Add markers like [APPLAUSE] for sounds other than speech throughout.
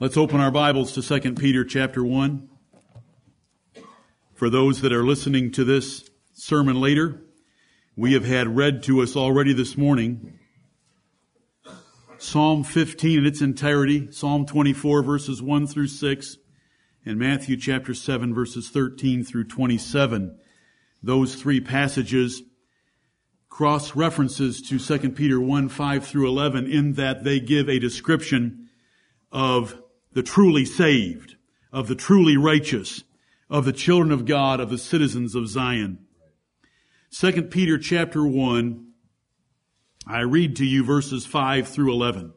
Let's open our Bibles to 2 Peter chapter 1. For those that are listening to this sermon later, we have had read to us already this morning Psalm 15 in its entirety, Psalm 24 verses 1 through 6, and Matthew chapter 7 verses 13 through 27. Those three passages cross references to 2 Peter 1, 5 through 11 in that they give a description of the truly saved, of the truly righteous, of the children of God, of the citizens of Zion. 2 Peter chapter 1, I read to you verses 5 through 11.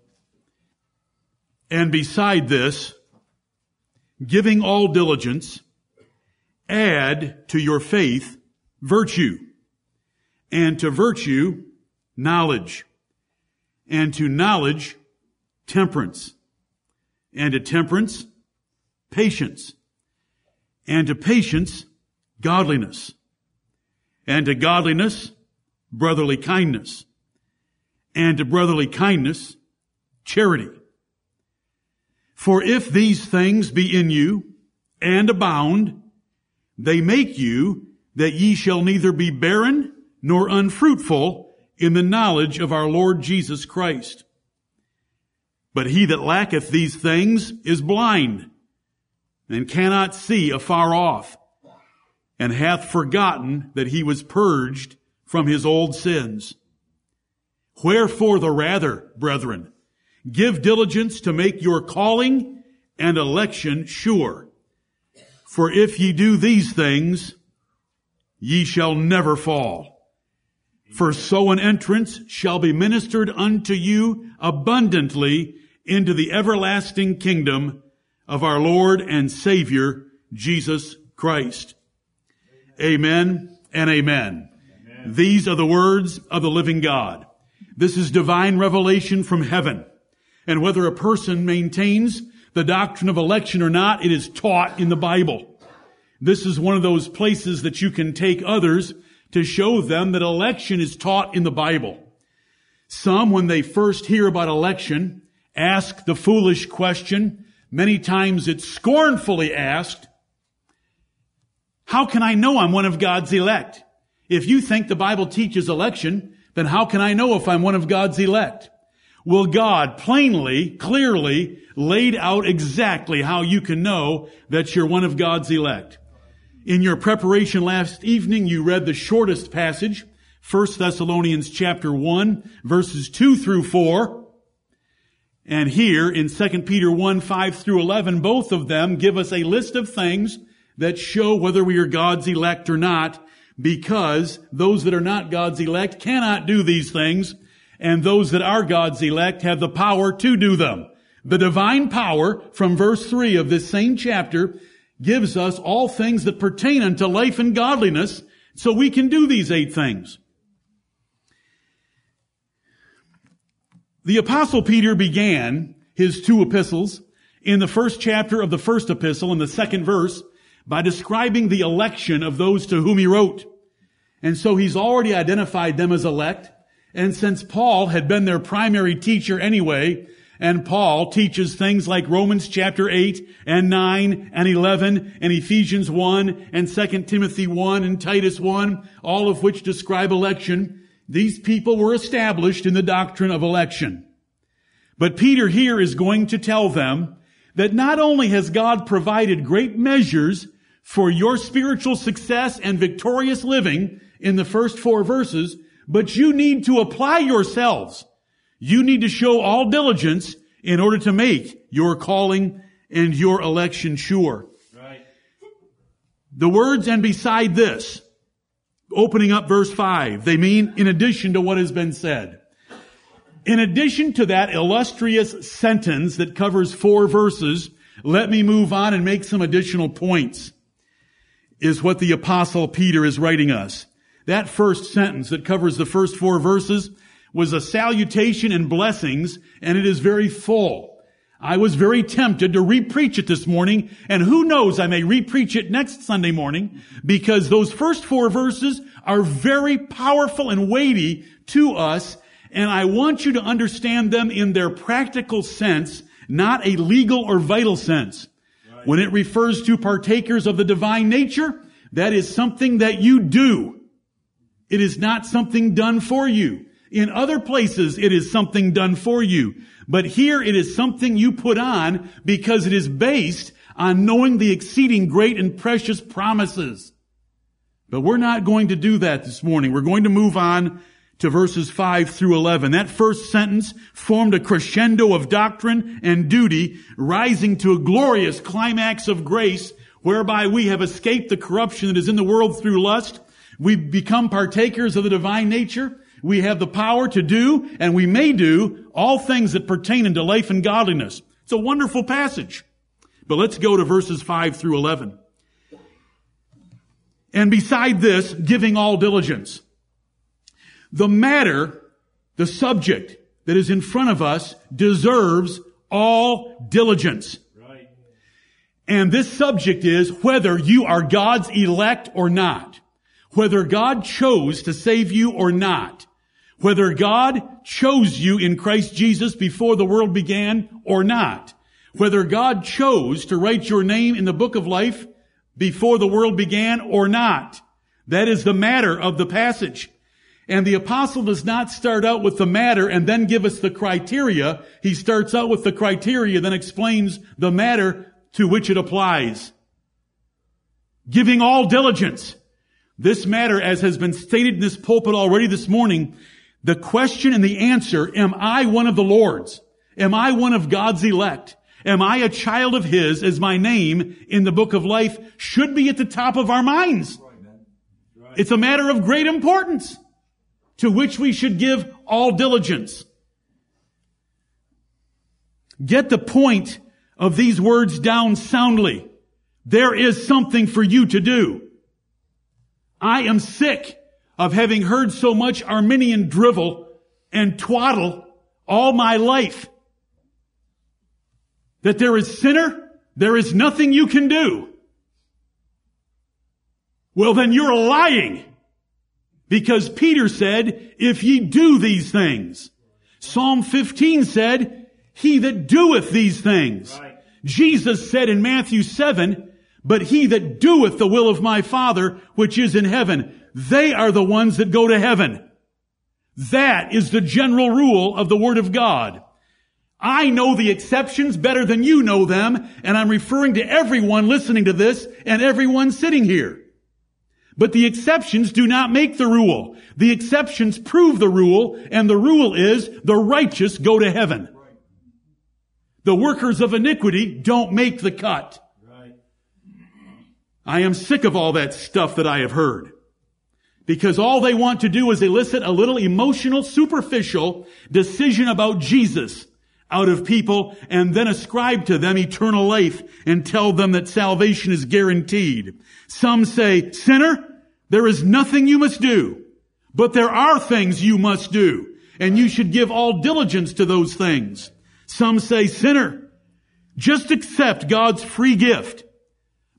And beside this, giving all diligence, add to your faith virtue, and to virtue knowledge, and to knowledge temperance, and to temperance, patience, and to patience, godliness, and to godliness, brotherly kindness, and to brotherly kindness, charity. For if these things be in you and abound, they make you that ye shall neither be barren nor unfruitful in the knowledge of our Lord Jesus Christ. But he that lacketh these things is blind and cannot see afar off and hath forgotten that he was purged from his old sins. Wherefore the rather, brethren, give diligence to make your calling and election sure. For if ye do these things, ye shall never fall. For so an entrance shall be ministered unto you abundantly into the everlasting kingdom of our Lord and Savior, Jesus Christ. Amen and amen. amen. These are the words of the living God. This is divine revelation from heaven. And whether a person maintains the doctrine of election or not, it is taught in the Bible. This is one of those places that you can take others to show them that election is taught in the Bible. Some, when they first hear about election, ask the foolish question. Many times it's scornfully asked, how can I know I'm one of God's elect? If you think the Bible teaches election, then how can I know if I'm one of God's elect? Well, God plainly, clearly laid out exactly how you can know that you're one of God's elect. In your preparation last evening, you read the shortest passage, 1 Thessalonians chapter 1, verses 2 through 4. And here in 2 Peter 1, 5 through 11, both of them give us a list of things that show whether we are God's elect or not, because those that are not God's elect cannot do these things, and those that are God's elect have the power to do them. The divine power from verse 3 of this same chapter gives us all things that pertain unto life and godliness, so we can do these eight things. The apostle Peter began his two epistles in the first chapter of the first epistle in the second verse by describing the election of those to whom he wrote. And so he's already identified them as elect. And since Paul had been their primary teacher anyway, and Paul teaches things like Romans chapter 8 and 9 and 11 and Ephesians 1 and 2 Timothy 1 and Titus 1, all of which describe election, these people were established in the doctrine of election. But Peter here is going to tell them that not only has God provided great measures for your spiritual success and victorious living in the first four verses, but you need to apply yourselves. You need to show all diligence in order to make your calling and your election sure. Right. The words and beside this opening up verse 5. They mean in addition to what has been said. In addition to that illustrious sentence that covers four verses, let me move on and make some additional points, is what the apostle Peter is writing us. That first sentence that covers the first four verses was a salutation and blessings, and it is very full. I was very tempted to repreach it this morning, and who knows, I may repreach it next Sunday morning, because those first four verses are very powerful and weighty to us, and I want you to understand them in their practical sense not a legal or vital sense. When it refers to partakers of the divine nature, that is something that you do. It is not something done for you. In other places, it is something done for you. But here it is something you put on because it is based on knowing the exceeding great and precious promises. But we're not going to do that this morning. We're going to move on to verses 5 through 11. That first sentence formed a crescendo of doctrine and duty, rising to a glorious climax of grace, whereby we have escaped the corruption that is in the world through lust. We become partakers of the divine nature. We have the power to do, and we may do, all things that pertain unto life and godliness. It's a wonderful passage. But let's go to verses 5 through 11. And beside this, giving all diligence. The matter, the subject that is in front of us deserves all diligence. Right. And this subject is whether you are God's elect or not. Whether God chose to save you or not. Whether God chose you in Christ Jesus before the world began or not. Whether God chose to write your name in the book of life before the world began or not. That is the matter of the passage. And the apostle does not start out with the matter and then give us the criteria. He starts out with the criteria, then explains the matter to which it applies. Giving all diligence. This matter, as has been stated in this pulpit already this morning, the question and the answer, am I one of the Lord's? Am I one of God's elect? Am I a child of His as my name in the book of life should be at the top of our minds? It's a matter of great importance to which we should give all diligence. Get the point of these words down soundly. There is something for you to do. I am sick of having heard so much Arminian drivel and twaddle all my life. That there is sinner, there is nothing you can do. Well then you're lying. Because Peter said, if ye do these things. Psalm 15 said, he that doeth these things. Right. Jesus said in Matthew 7, but he that doeth the will of my Father, which is in heaven, they are the ones that go to heaven. That is the general rule of the Word of God. I know the exceptions better than you know them, and I'm referring to everyone listening to this and everyone sitting here. But the exceptions do not make the rule. The exceptions prove the rule, and the rule is the righteous go to heaven. The workers of iniquity don't make the cut. I am sick of all that stuff that I have heard. Because all they want to do is elicit a little emotional, superficial decision about Jesus out of people and then ascribe to them eternal life and tell them that salvation is guaranteed. Some say, sinner, there is nothing you must do, but there are things you must do, and you should give all diligence to those things. Some say, sinner, just accept God's free gift.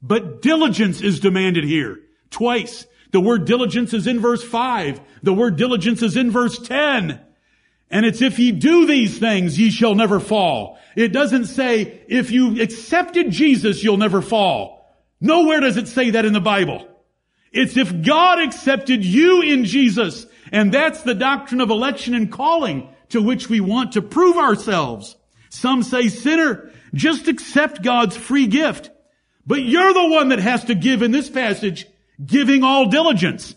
But diligence is demanded here. Twice. The word diligence is in verse 5. The word diligence is in verse 10. And it's if ye do these things, ye shall never fall. It doesn't say, if you accepted Jesus, you'll never fall. Nowhere does it say that in the Bible. It's if God accepted you in Jesus. And that's the doctrine of election and calling to which we want to prove ourselves. Some say, sinner, just accept God's free gift. But you're the one that has to give in this passage, giving all diligence.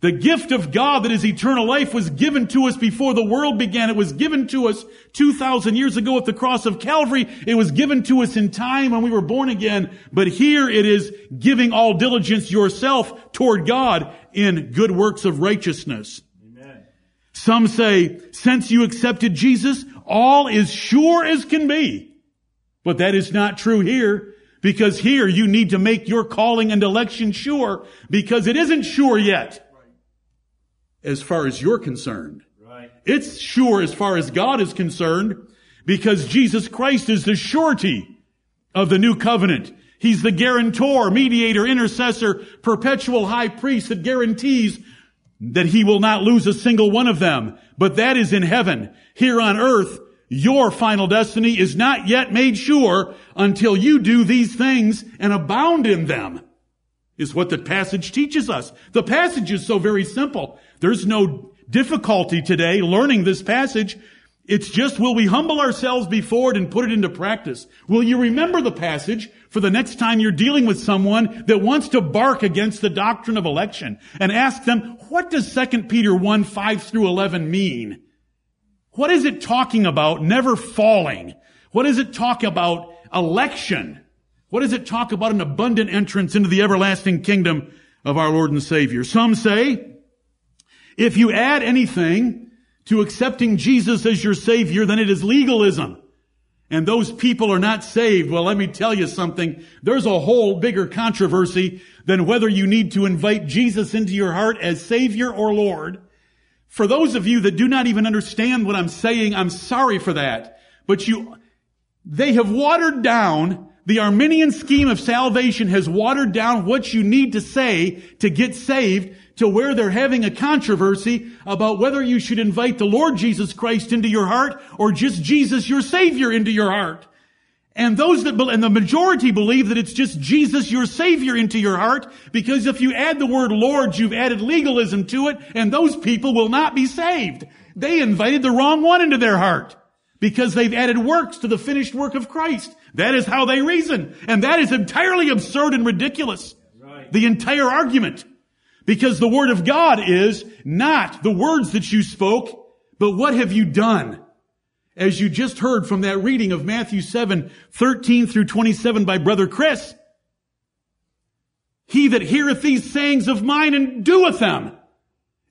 The gift of God that is eternal life was given to us before the world began. It was given to us 2,000 years ago at the cross of Calvary. It was given to us in time when we were born again. But here it is giving all diligence yourself toward God in good works of righteousness. Amen. Some say, since you accepted Jesus, all is sure as can be. But that is not true here. Because here you need to make your calling and election sure because it isn't sure yet as far as you're concerned. Right. It's sure as far as God is concerned because Jesus Christ is the surety of the new covenant. He's the guarantor, mediator, intercessor, perpetual high priest that guarantees that he will not lose a single one of them. But that is in heaven. Here on earth, your final destiny is not yet made sure until you do these things and abound in them, is what the passage teaches us. The passage is so very simple. There's no difficulty today learning this passage. It's just, will we humble ourselves before it and put it into practice? Will you remember the passage for the next time you're dealing with someone that wants to bark against the doctrine of election and ask them, what does 2 Peter 1, 5 through 11 mean? What is it talking about never falling? What does it talk about election? What does it talk about an abundant entrance into the everlasting kingdom of our Lord and Savior? Some say, if you add anything to accepting Jesus as your Savior, then it is legalism. And those people are not saved. Well, let me tell you something. There's a whole bigger controversy than whether you need to invite Jesus into your heart as Savior or Lord. For those of you that do not even understand what I'm saying, I'm sorry for that. But you, they have watered down, the Arminian scheme of salvation has watered down what you need to say to get saved to where they're having a controversy about whether you should invite the Lord Jesus Christ into your heart or just Jesus your Savior into your heart. And those that, and the majority believe that it's just Jesus, your Savior, into your heart, because if you add the word Lord, you've added legalism to it, and those people will not be saved. They invited the wrong one into their heart, because they've added works to the finished work of Christ. That is how they reason. And that is entirely absurd and ridiculous. Right. The entire argument. Because the Word of God is not the words that you spoke, but what have you done? As you just heard from that reading of Matthew 7, 13 through 27 by Brother Chris. He that heareth these sayings of mine and doeth them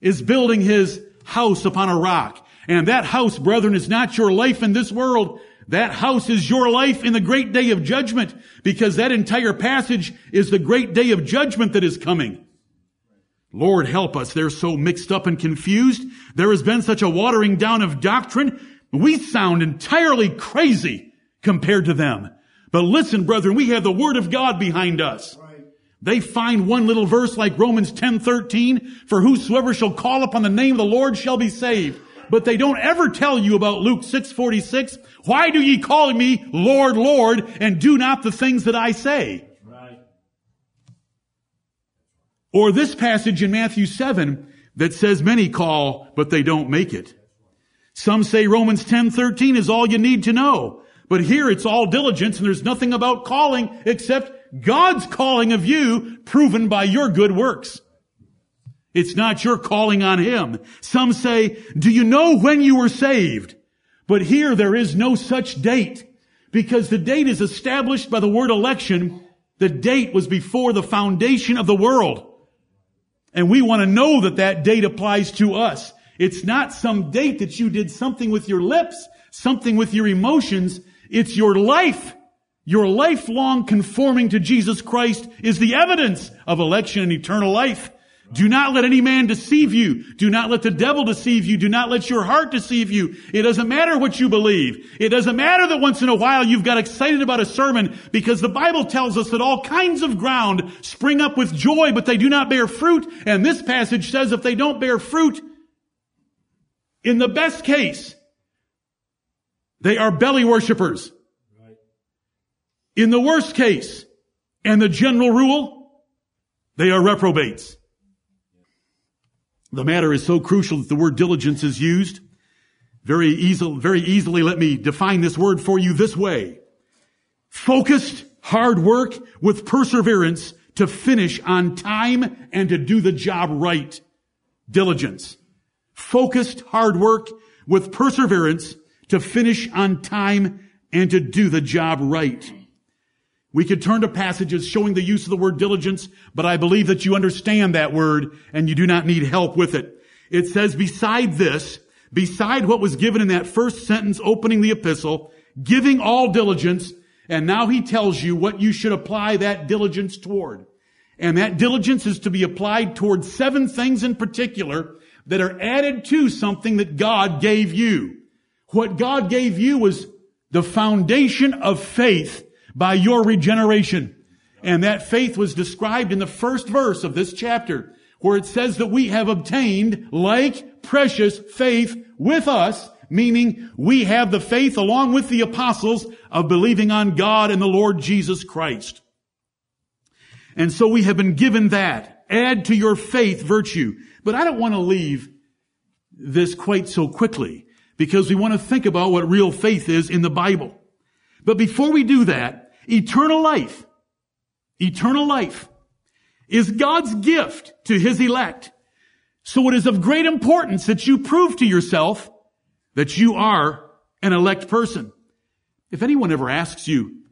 is building his house upon a rock. And that house, brethren, is not your life in this world. That house is your life in the great day of judgment because that entire passage is the great day of judgment that is coming. Lord help us. They're so mixed up and confused. There has been such a watering down of doctrine we sound entirely crazy compared to them. But listen, brethren, we have the Word of God behind us. They find one little verse like Romans 10, 13, for whosoever shall call upon the name of the Lord shall be saved. But they don't ever tell you about Luke 6, 46. Why do ye call me Lord, Lord, and do not the things that I say? Right. Or this passage in Matthew 7 that says many call, but they don't make it. Some say Romans 10:13 is all you need to know. But here it's all diligence and there's nothing about calling except God's calling of you proven by your good works. It's not your calling on Him. Some say, do you know when you were saved? But here there is no such date because the date is established by the word election. The date was before the foundation of the world. And we want to know that that date applies to us. It's not some date that you did something with your lips, something with your emotions. It's your life. Your lifelong conforming to Jesus Christ is the evidence of election and eternal life. Do not let any man deceive you. Do not let the devil deceive you. Do not let your heart deceive you. It doesn't matter what you believe. It doesn't matter that once in a while you've got excited about a sermon because the Bible tells us that all kinds of ground spring up with joy, but they do not bear fruit. And this passage says if they don't bear fruit, in the best case, they are belly worshippers. In the worst case, and the general rule, they are reprobates. The matter is so crucial that the word diligence is used. Very easily, very easily, let me define this word for you this way. Focused, hard work with perseverance to finish on time and to do the job right. Diligence focused hard work with perseverance to finish on time and to do the job right. We could turn to passages showing the use of the word diligence, but I believe that you understand that word and you do not need help with it. It says, beside this, beside what was given in that first sentence opening the epistle, giving all diligence, and now he tells you what you should apply that diligence toward. And that diligence is to be applied toward seven things in particular that are added to something that God gave you. What God gave you was the foundation of faith by your regeneration. And that faith was described in the first verse of this chapter, where it says that we have obtained like precious faith with us meaning we have the faith along with the apostles of believing on God and the Lord Jesus Christ. And so we have been given that. Add to your faith virtue. But I don't want to leave this quite so quickly because we want to think about what real faith is in the Bible. But before we do that, eternal life, eternal life is God's gift to his elect. So it is of great importance that you prove to yourself that you are an elect person. If anyone ever asks you,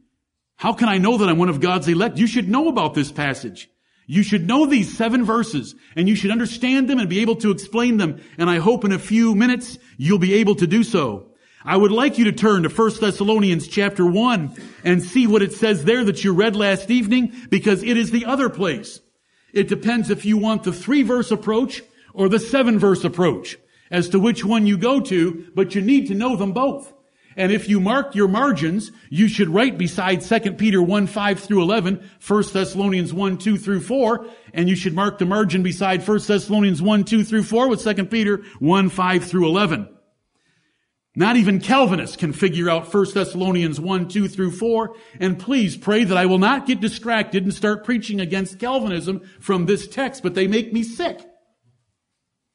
how can I know that I'm one of God's elect? You should know about this passage. You should know these seven verses and you should understand them and be able to explain them. And I hope in a few minutes you'll be able to do so. I would like you to turn to 1 Thessalonians chapter 1 and see what it says there that you read last evening because it is the other place. It depends if you want the three verse approach or the seven verse approach as to which one you go to, but you need to know them both. And if you mark your margins, you should write beside 2 Peter 1, 5 through 11, 1 Thessalonians 1, 2 through 4, and you should mark the margin beside 1 Thessalonians 1, 2 through 4 with 2 Peter 1, 5 through 11. Not even Calvinists can figure out 1 Thessalonians 1, 2 through 4, and please pray that I will not get distracted and start preaching against Calvinism from this text, but they make me sick.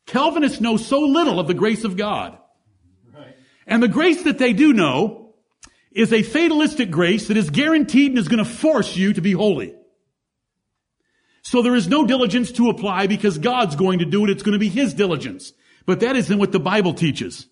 Calvinists know so little of the grace of God. And the grace that they do know is a fatalistic grace that is guaranteed and is going to force you to be holy. So there is no diligence to apply because God's going to do it. It's going to be His diligence. But that isn't what the Bible teaches.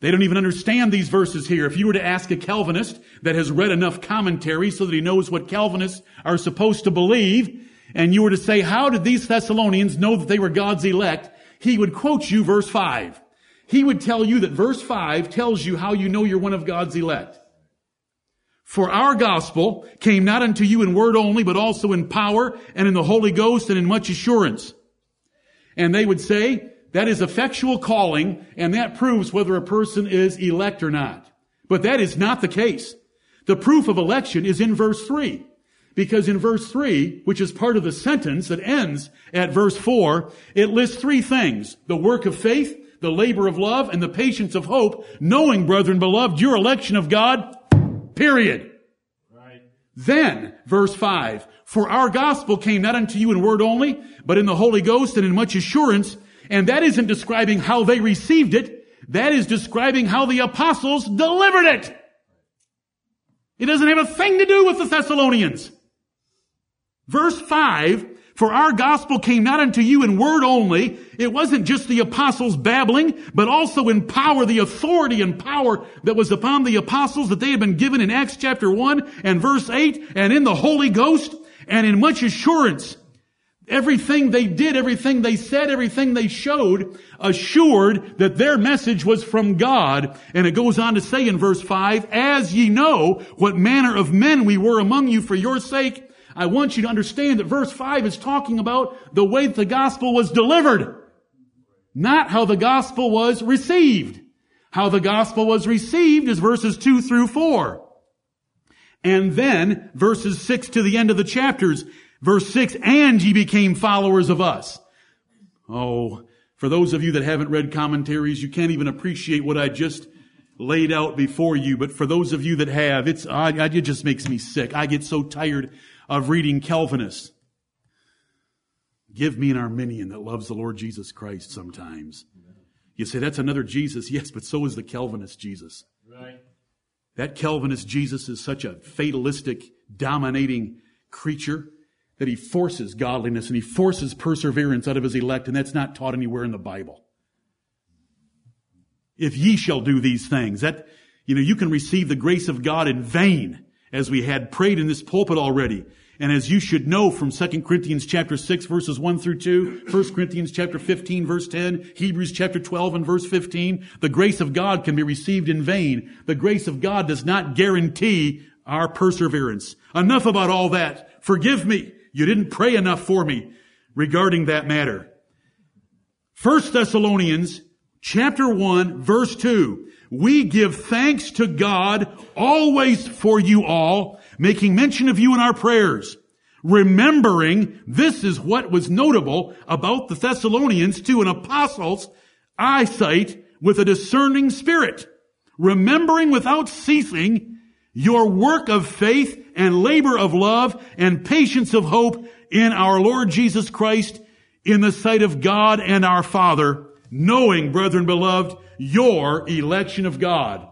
They don't even understand these verses here. If you were to ask a Calvinist that has read enough commentary so that he knows what Calvinists are supposed to believe, and you were to say, how did these Thessalonians know that they were God's elect? He would quote you verse 5 he would tell you that verse 5 tells you how you know you're one of God's elect. For our gospel came not unto you in word only, but also in power and in the Holy Ghost and in much assurance. And they would say, that is effectual calling, and that proves whether a person is elect or not. But that is not the case. The proof of election is in verse 3. Because in verse 3, which is part of the sentence that ends at verse 4, it lists three things. The work of faith, the labor of love, and the patience of hope, knowing, brethren beloved, your election of God, period. Right. Then, verse 5, for our gospel came not unto you in word only, but in the Holy Ghost and in much assurance, and that isn't describing how they received it, that is describing how the apostles delivered it. It doesn't have a thing to do with the Thessalonians. Verse 5 for our gospel came not unto you in word only. It wasn't just the apostles babbling, but also in power, the authority and power that was upon the apostles that they had been given in Acts chapter 1 and verse 8 and in the Holy Ghost and in much assurance. Everything they did, everything they said, everything they showed assured that their message was from God. And it goes on to say in verse 5, as ye know what manner of men we were among you for your sake, I want you to understand that verse 5 is talking about the way that the gospel was delivered, not how the gospel was received. How the gospel was received is verses 2 through 4. And then verses 6 to the end of the chapters. Verse 6, and ye became followers of us. Oh, for those of you that haven't read commentaries, you can't even appreciate what I just laid out before you. But for those of you that have, it's, I, it just makes me sick. I get so tired of reading Calvinists. Give me an Arminian that loves the Lord Jesus Christ sometimes. You say, that's another Jesus. [LAUGHS] Yes, but so is the Calvinist Jesus. Right. That Calvinist Jesus is such a fatalistic, dominating creature that he forces godliness and he forces perseverance out of his elect, and that's not taught anywhere in the Bible. If ye shall do these things, that, you know, you can receive the grace of God in vain, as we had prayed in this pulpit already. And as you should know from 2 Corinthians chapter 6 verses 1 through 2, 1 Corinthians chapter 15 verse 10, Hebrews chapter 12 and verse 15, the grace of God can be received in vain. The grace of God does not guarantee our perseverance. Enough about all that. Forgive me. You didn't pray enough for me regarding that matter. 1 Thessalonians chapter 1 verse 2. We give thanks to God always for you all making mention of you in our prayers, remembering this is what was notable about the Thessalonians to an apostle's eyesight with a discerning spirit, remembering without ceasing your work of faith and labor of love and patience of hope in our Lord Jesus Christ in the sight of God and our Father, knowing, brethren beloved, your election of God.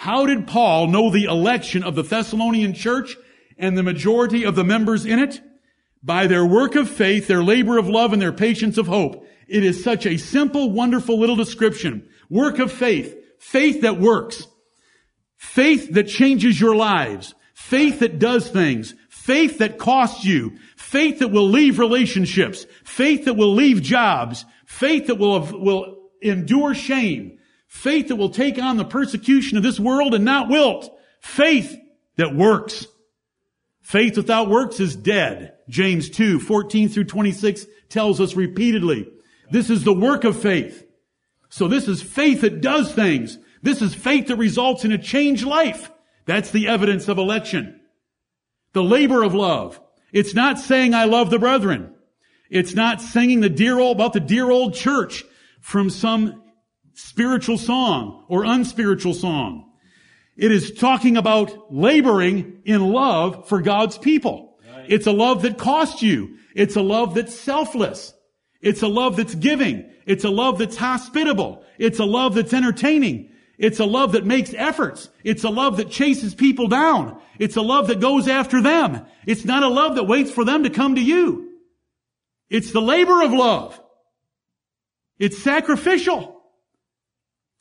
How did Paul know the election of the Thessalonian church and the majority of the members in it? By their work of faith, their labor of love, and their patience of hope. It is such a simple, wonderful little description. Work of faith. Faith that works. Faith that changes your lives. Faith that does things. Faith that costs you. Faith that will leave relationships. Faith that will leave jobs. Faith that will, will endure shame. Faith that will take on the persecution of this world and not wilt. Faith that works. Faith without works is dead. James 2, 14 through 26 tells us repeatedly. This is the work of faith. So this is faith that does things. This is faith that results in a changed life. That's the evidence of election. The labor of love. It's not saying I love the brethren. It's not singing the dear old, about the dear old church from some spiritual song or unspiritual song. It is talking about laboring in love for God's people. Right. It's a love that costs you. It's a love that's selfless. It's a love that's giving. It's a love that's hospitable. It's a love that's entertaining. It's a love that makes efforts. It's a love that chases people down. It's a love that goes after them. It's not a love that waits for them to come to you. It's the labor of love. It's sacrificial.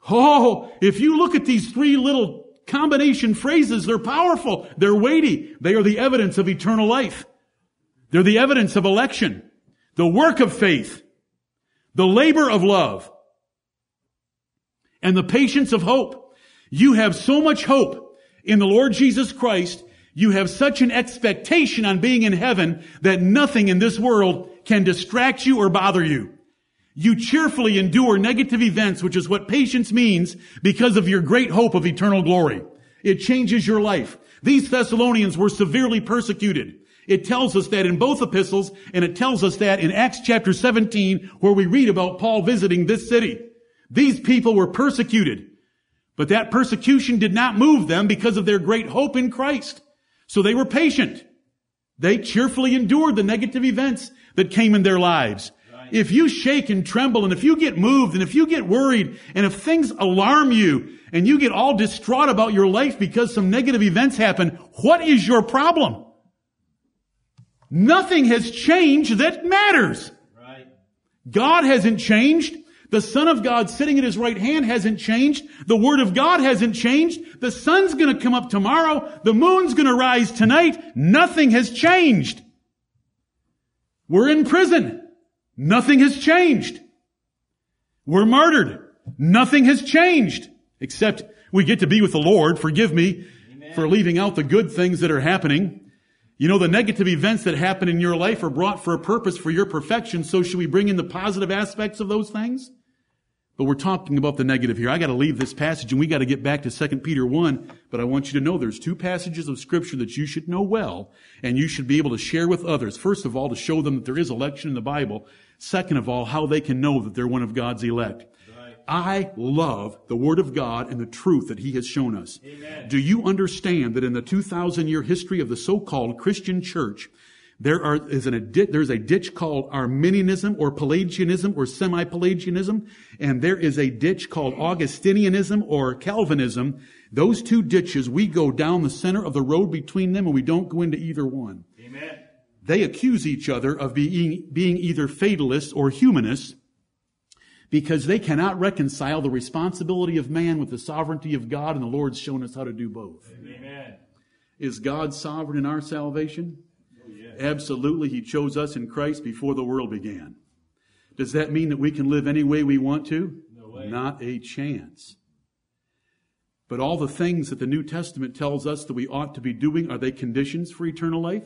Oh, if you look at these three little combination phrases, they're powerful. They're weighty. They are the evidence of eternal life. They're the evidence of election, the work of faith, the labor of love, and the patience of hope. You have so much hope in the Lord Jesus Christ. You have such an expectation on being in heaven that nothing in this world can distract you or bother you. You cheerfully endure negative events, which is what patience means, because of your great hope of eternal glory. It changes your life. These Thessalonians were severely persecuted. It tells us that in both epistles, and it tells us that in Acts chapter 17, where we read about Paul visiting this city. These people were persecuted. But that persecution did not move them because of their great hope in Christ. So they were patient. They cheerfully endured the negative events that came in their lives if you shake and tremble and if you get moved and if you get worried and if things alarm you and you get all distraught about your life because some negative events happen, what is your problem? Nothing has changed that matters. Right. God hasn't changed. The Son of God sitting at His right hand hasn't changed. The Word of God hasn't changed. The sun's gonna come up tomorrow. The moon's gonna rise tonight. Nothing has changed. We're in prison. Nothing has changed. We're martyred. Nothing has changed. Except we get to be with the Lord. Forgive me Amen. for leaving out the good things that are happening. You know, the negative events that happen in your life are brought for a purpose for your perfection. So should we bring in the positive aspects of those things? But we're talking about the negative here. I got to leave this passage and we got to get back to 2 Peter 1. But I want you to know there's two passages of scripture that you should know well and you should be able to share with others. First of all, to show them that there is election in the Bible. Second of all, how they can know that they're one of God's elect. I love the Word of God and the truth that He has shown us. Amen. Do you understand that in the 2,000 year history of the so-called Christian church, there are, is an, a, there's a ditch called Arminianism or Pelagianism or semi-Pelagianism, and there is a ditch called Augustinianism or Calvinism. Those two ditches, we go down the center of the road between them and we don't go into either one. Amen. They accuse each other of being, being either fatalists or humanists because they cannot reconcile the responsibility of man with the sovereignty of God, and the Lord's shown us how to do both. Amen. Is God sovereign in our salvation? Oh, Absolutely, He chose us in Christ before the world began. Does that mean that we can live any way we want to? No Not a chance. But all the things that the New Testament tells us that we ought to be doing, are they conditions for eternal life?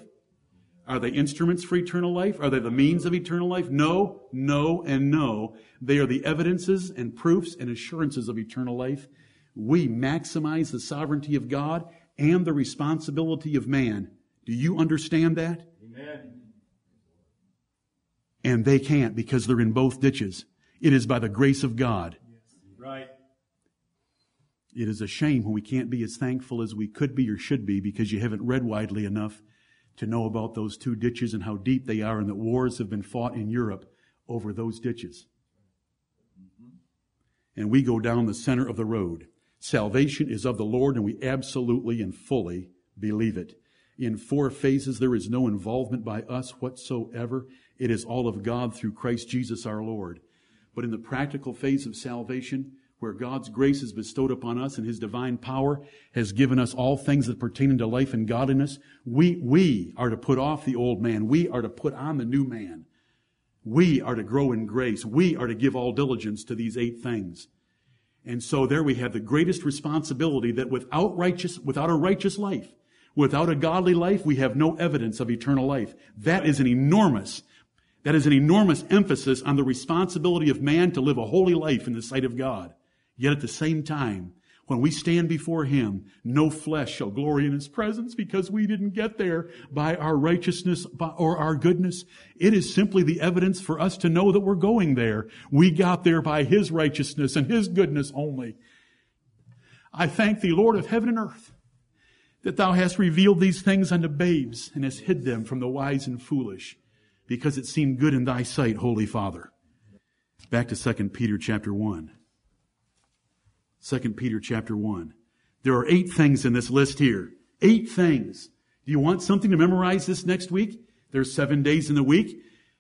Are they instruments for eternal life? Are they the means of eternal life? No, no, and no. They are the evidences and proofs and assurances of eternal life. We maximize the sovereignty of God and the responsibility of man. Do you understand that? Amen. And they can't because they're in both ditches. It is by the grace of God. Right. It is a shame when we can't be as thankful as we could be or should be because you haven't read widely enough to know about those two ditches and how deep they are and that wars have been fought in Europe over those ditches. Mm-hmm. And we go down the center of the road. Salvation is of the Lord and we absolutely and fully believe it. In four phases, there is no involvement by us whatsoever. It is all of God through Christ Jesus our Lord. But in the practical phase of salvation, where God's grace is bestowed upon us and His divine power has given us all things that pertain unto life and godliness, we, we are to put off the old man. We are to put on the new man. We are to grow in grace. We are to give all diligence to these eight things. And so there we have the greatest responsibility that without righteous, without a righteous life, without a godly life, we have no evidence of eternal life. That is an enormous, that is an enormous emphasis on the responsibility of man to live a holy life in the sight of God. Yet at the same time, when we stand before Him, no flesh shall glory in His presence because we didn't get there by our righteousness or our goodness. It is simply the evidence for us to know that we're going there. We got there by His righteousness and His goodness only. I thank Thee, Lord of heaven and earth, that Thou hast revealed these things unto babes and hast hid them from the wise and foolish because it seemed good in Thy sight, Holy Father. Back to 2 Peter chapter 1. 2 Peter chapter 1. There are eight things in this list here. Eight things. Do you want something to memorize this next week? There's seven days in the week.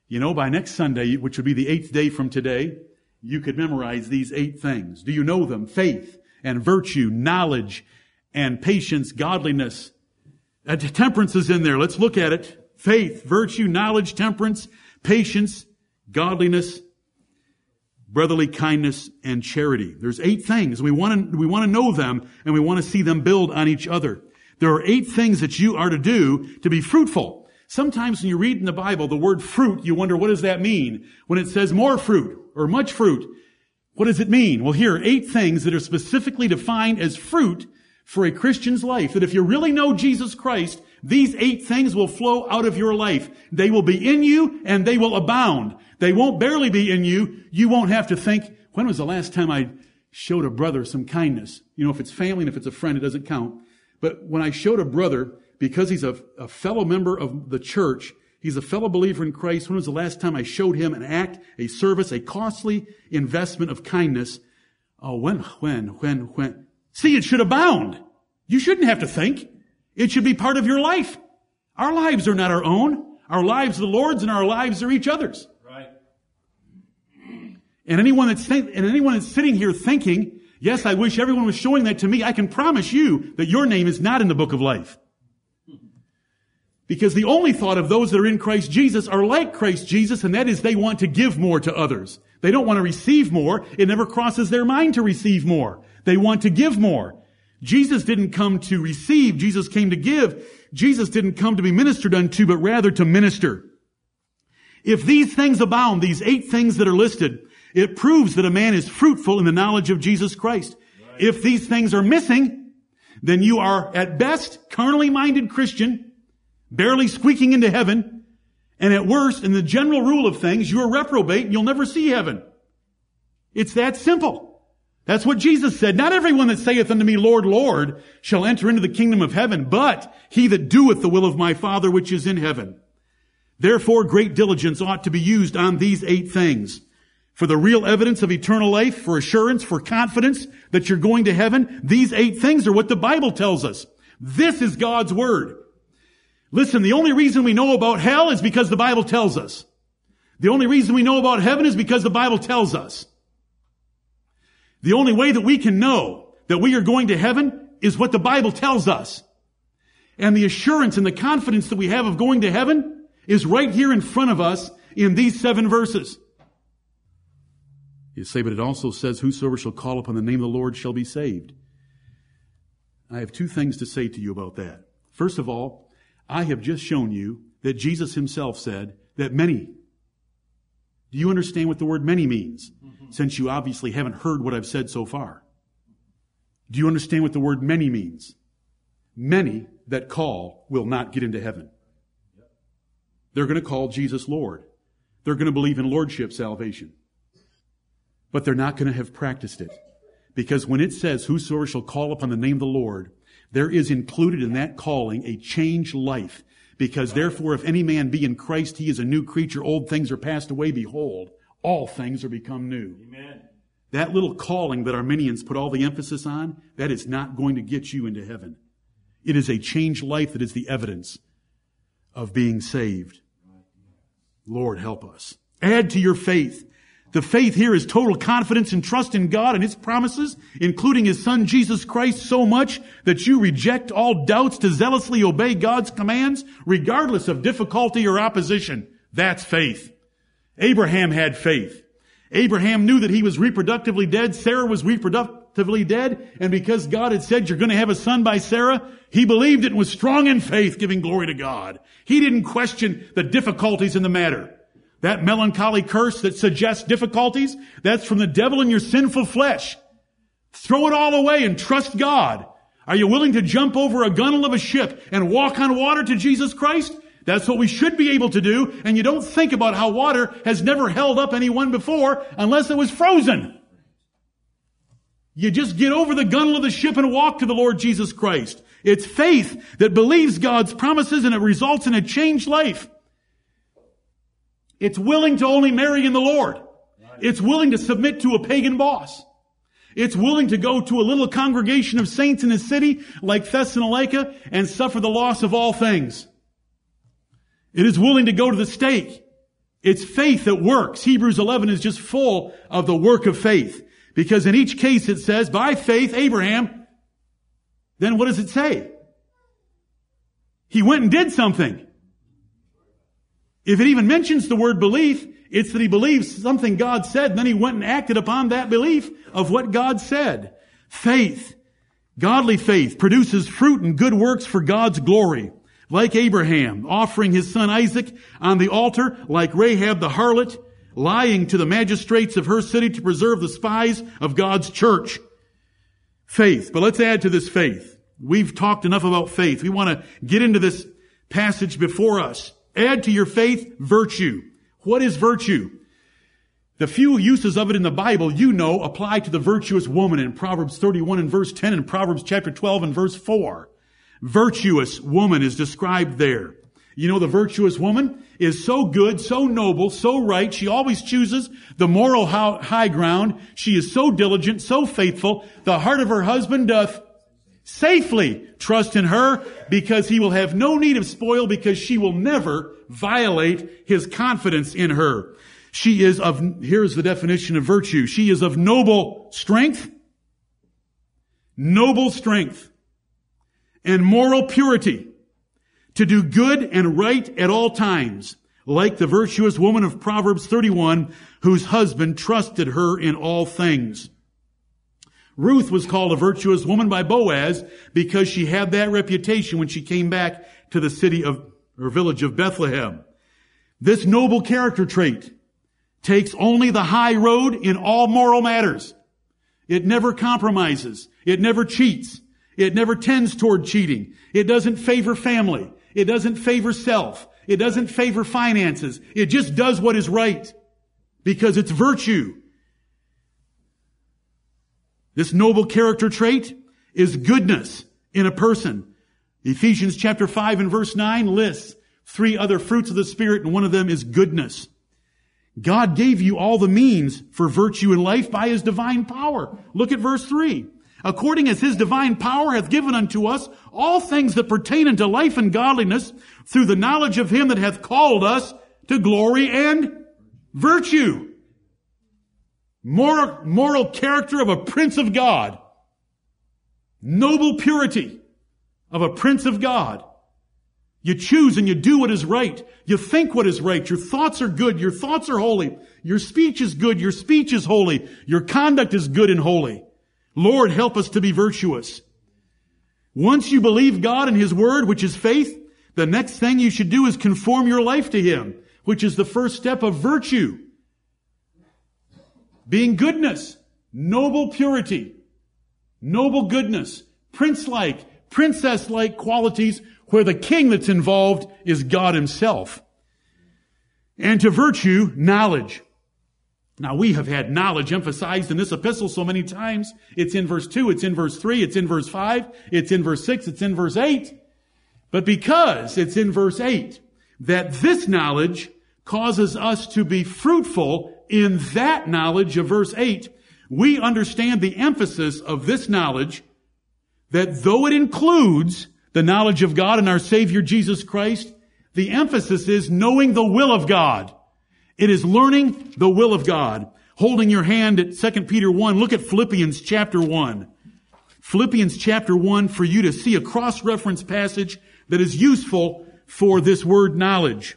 You know, by next Sunday, which would be the eighth day from today, you could memorize these eight things. Do you know them? Faith and virtue, knowledge and patience, godliness. Uh, temperance is in there. Let's look at it. Faith, virtue, knowledge, temperance, patience, godliness, brotherly kindness, and charity. There's eight things. We want to, we want to know them and we want to see them build on each other. There are eight things that you are to do to be fruitful. Sometimes when you read in the Bible the word fruit, you wonder what does that mean? When it says more fruit or much fruit, what does it mean? Well, here are eight things that are specifically defined as fruit for a Christian's life. That if you really know Jesus Christ, these eight things will flow out of your life. They will be in you and they will abound. They won't barely be in you. You won't have to think, when was the last time I showed a brother some kindness? You know, if it's family and if it's a friend, it doesn't count. But when I showed a brother, because he's a, a fellow member of the church, he's a fellow believer in Christ, when was the last time I showed him an act, a service, a costly investment of kindness? Oh, when, when, when, when? See, it should abound. You shouldn't have to think. It should be part of your life. Our lives are not our own. Our lives are the Lord's and our lives are each other's. And anyone that's and anyone that's sitting here thinking, yes, I wish everyone was showing that to me, I can promise you that your name is not in the book of life. Because the only thought of those that are in Christ Jesus are like Christ Jesus, and that is they want to give more to others. They don't want to receive more. It never crosses their mind to receive more. They want to give more. Jesus didn't come to receive, Jesus came to give. Jesus didn't come to be ministered unto, but rather to minister. If these things abound, these eight things that are listed, it proves that a man is fruitful in the knowledge of Jesus Christ. Right. If these things are missing, then you are at best carnally minded Christian, barely squeaking into heaven, and at worst, in the general rule of things, you're reprobate and you'll never see heaven. It's that simple. That's what Jesus said. Not everyone that saith unto me, Lord, Lord, shall enter into the kingdom of heaven, but he that doeth the will of my Father which is in heaven. Therefore, great diligence ought to be used on these eight things. For the real evidence of eternal life, for assurance, for confidence that you're going to heaven, these eight things are what the Bible tells us. This is God's Word. Listen, the only reason we know about hell is because the Bible tells us. The only reason we know about heaven is because the Bible tells us. The only way that we can know that we are going to heaven is what the Bible tells us. And the assurance and the confidence that we have of going to heaven is right here in front of us in these seven verses. You say, but it also says, whosoever shall call upon the name of the Lord shall be saved. I have two things to say to you about that. First of all, I have just shown you that Jesus himself said that many do you understand what the word many means? Mm-hmm. Since you obviously haven't heard what I've said so far. Do you understand what the word many means? Many that call will not get into heaven. They're going to call Jesus Lord. They're going to believe in Lordship salvation. But they're not going to have practiced it. Because when it says, whosoever shall call upon the name of the Lord, there is included in that calling a changed life. Because therefore, if any man be in Christ, he is a new creature. Old things are passed away. Behold, all things are become new. Amen. That little calling that Arminians put all the emphasis on, that is not going to get you into heaven. It is a changed life that is the evidence of being saved. Lord, help us. Add to your faith. The faith here is total confidence and trust in God and His promises, including His Son Jesus Christ so much that you reject all doubts to zealously obey God's commands, regardless of difficulty or opposition. That's faith. Abraham had faith. Abraham knew that he was reproductively dead. Sarah was reproductively dead. And because God had said you're going to have a son by Sarah, he believed it and was strong in faith, giving glory to God. He didn't question the difficulties in the matter. That melancholy curse that suggests difficulties, that's from the devil in your sinful flesh. Throw it all away and trust God. Are you willing to jump over a gunwale of a ship and walk on water to Jesus Christ? That's what we should be able to do, and you don't think about how water has never held up anyone before unless it was frozen. You just get over the gunwale of the ship and walk to the Lord Jesus Christ. It's faith that believes God's promises and it results in a changed life. It's willing to only marry in the Lord. It's willing to submit to a pagan boss. It's willing to go to a little congregation of saints in a city like Thessalonica and suffer the loss of all things. It is willing to go to the stake. It's faith that works. Hebrews 11 is just full of the work of faith. Because in each case it says, by faith, Abraham, then what does it say? He went and did something. If it even mentions the word belief, it's that he believes something God said, and then he went and acted upon that belief of what God said. Faith, godly faith, produces fruit and good works for God's glory. Like Abraham, offering his son Isaac on the altar, like Rahab the harlot, lying to the magistrates of her city to preserve the spies of God's church. Faith. But let's add to this faith. We've talked enough about faith. We want to get into this passage before us. Add to your faith virtue. What is virtue? The few uses of it in the Bible you know apply to the virtuous woman in Proverbs 31 and verse 10 and Proverbs chapter 12 and verse 4. Virtuous woman is described there. You know, the virtuous woman is so good, so noble, so right. She always chooses the moral high ground. She is so diligent, so faithful. The heart of her husband doth safely trust in her because he will have no need of spoil because she will never violate his confidence in her. She is of, here's the definition of virtue. She is of noble strength, noble strength, and moral purity to do good and right at all times, like the virtuous woman of Proverbs 31, whose husband trusted her in all things. Ruth was called a virtuous woman by Boaz because she had that reputation when she came back to the city of, or village of Bethlehem. This noble character trait takes only the high road in all moral matters. It never compromises. It never cheats. It never tends toward cheating. It doesn't favor family. It doesn't favor self. It doesn't favor finances. It just does what is right because it's virtue. This noble character trait is goodness in a person. Ephesians chapter 5 and verse 9 lists three other fruits of the Spirit and one of them is goodness. God gave you all the means for virtue in life by His divine power. Look at verse 3 according as his divine power hath given unto us all things that pertain unto life and godliness through the knowledge of him that hath called us to glory and virtue. Moral, moral character of a prince of God. Noble purity of a prince of God. You choose and you do what is right. You think what is right. Your thoughts are good. Your thoughts are holy. Your speech is good. Your speech is holy. Your conduct is good and holy. Lord, help us to be virtuous. Once you believe God and His Word, which is faith, the next thing you should do is conform your life to Him, which is the first step of virtue. Being goodness, noble purity, noble goodness, prince-like, princess-like qualities where the king that's involved is God Himself. And to virtue, knowledge. Now we have had knowledge emphasized in this epistle so many times. It's in verse 2, it's in verse 3, it's in verse 5, it's in verse 6, it's in verse 8. But because it's in verse 8 that this knowledge causes us to be fruitful in that knowledge of verse 8, we understand the emphasis of this knowledge that though it includes the knowledge of God and our Savior Jesus Christ, the emphasis is knowing the will of God. It is learning the will of God. Holding your hand at 2 Peter 1, look at Philippians chapter 1. Philippians chapter 1 for you to see a cross-reference passage that is useful for this word knowledge.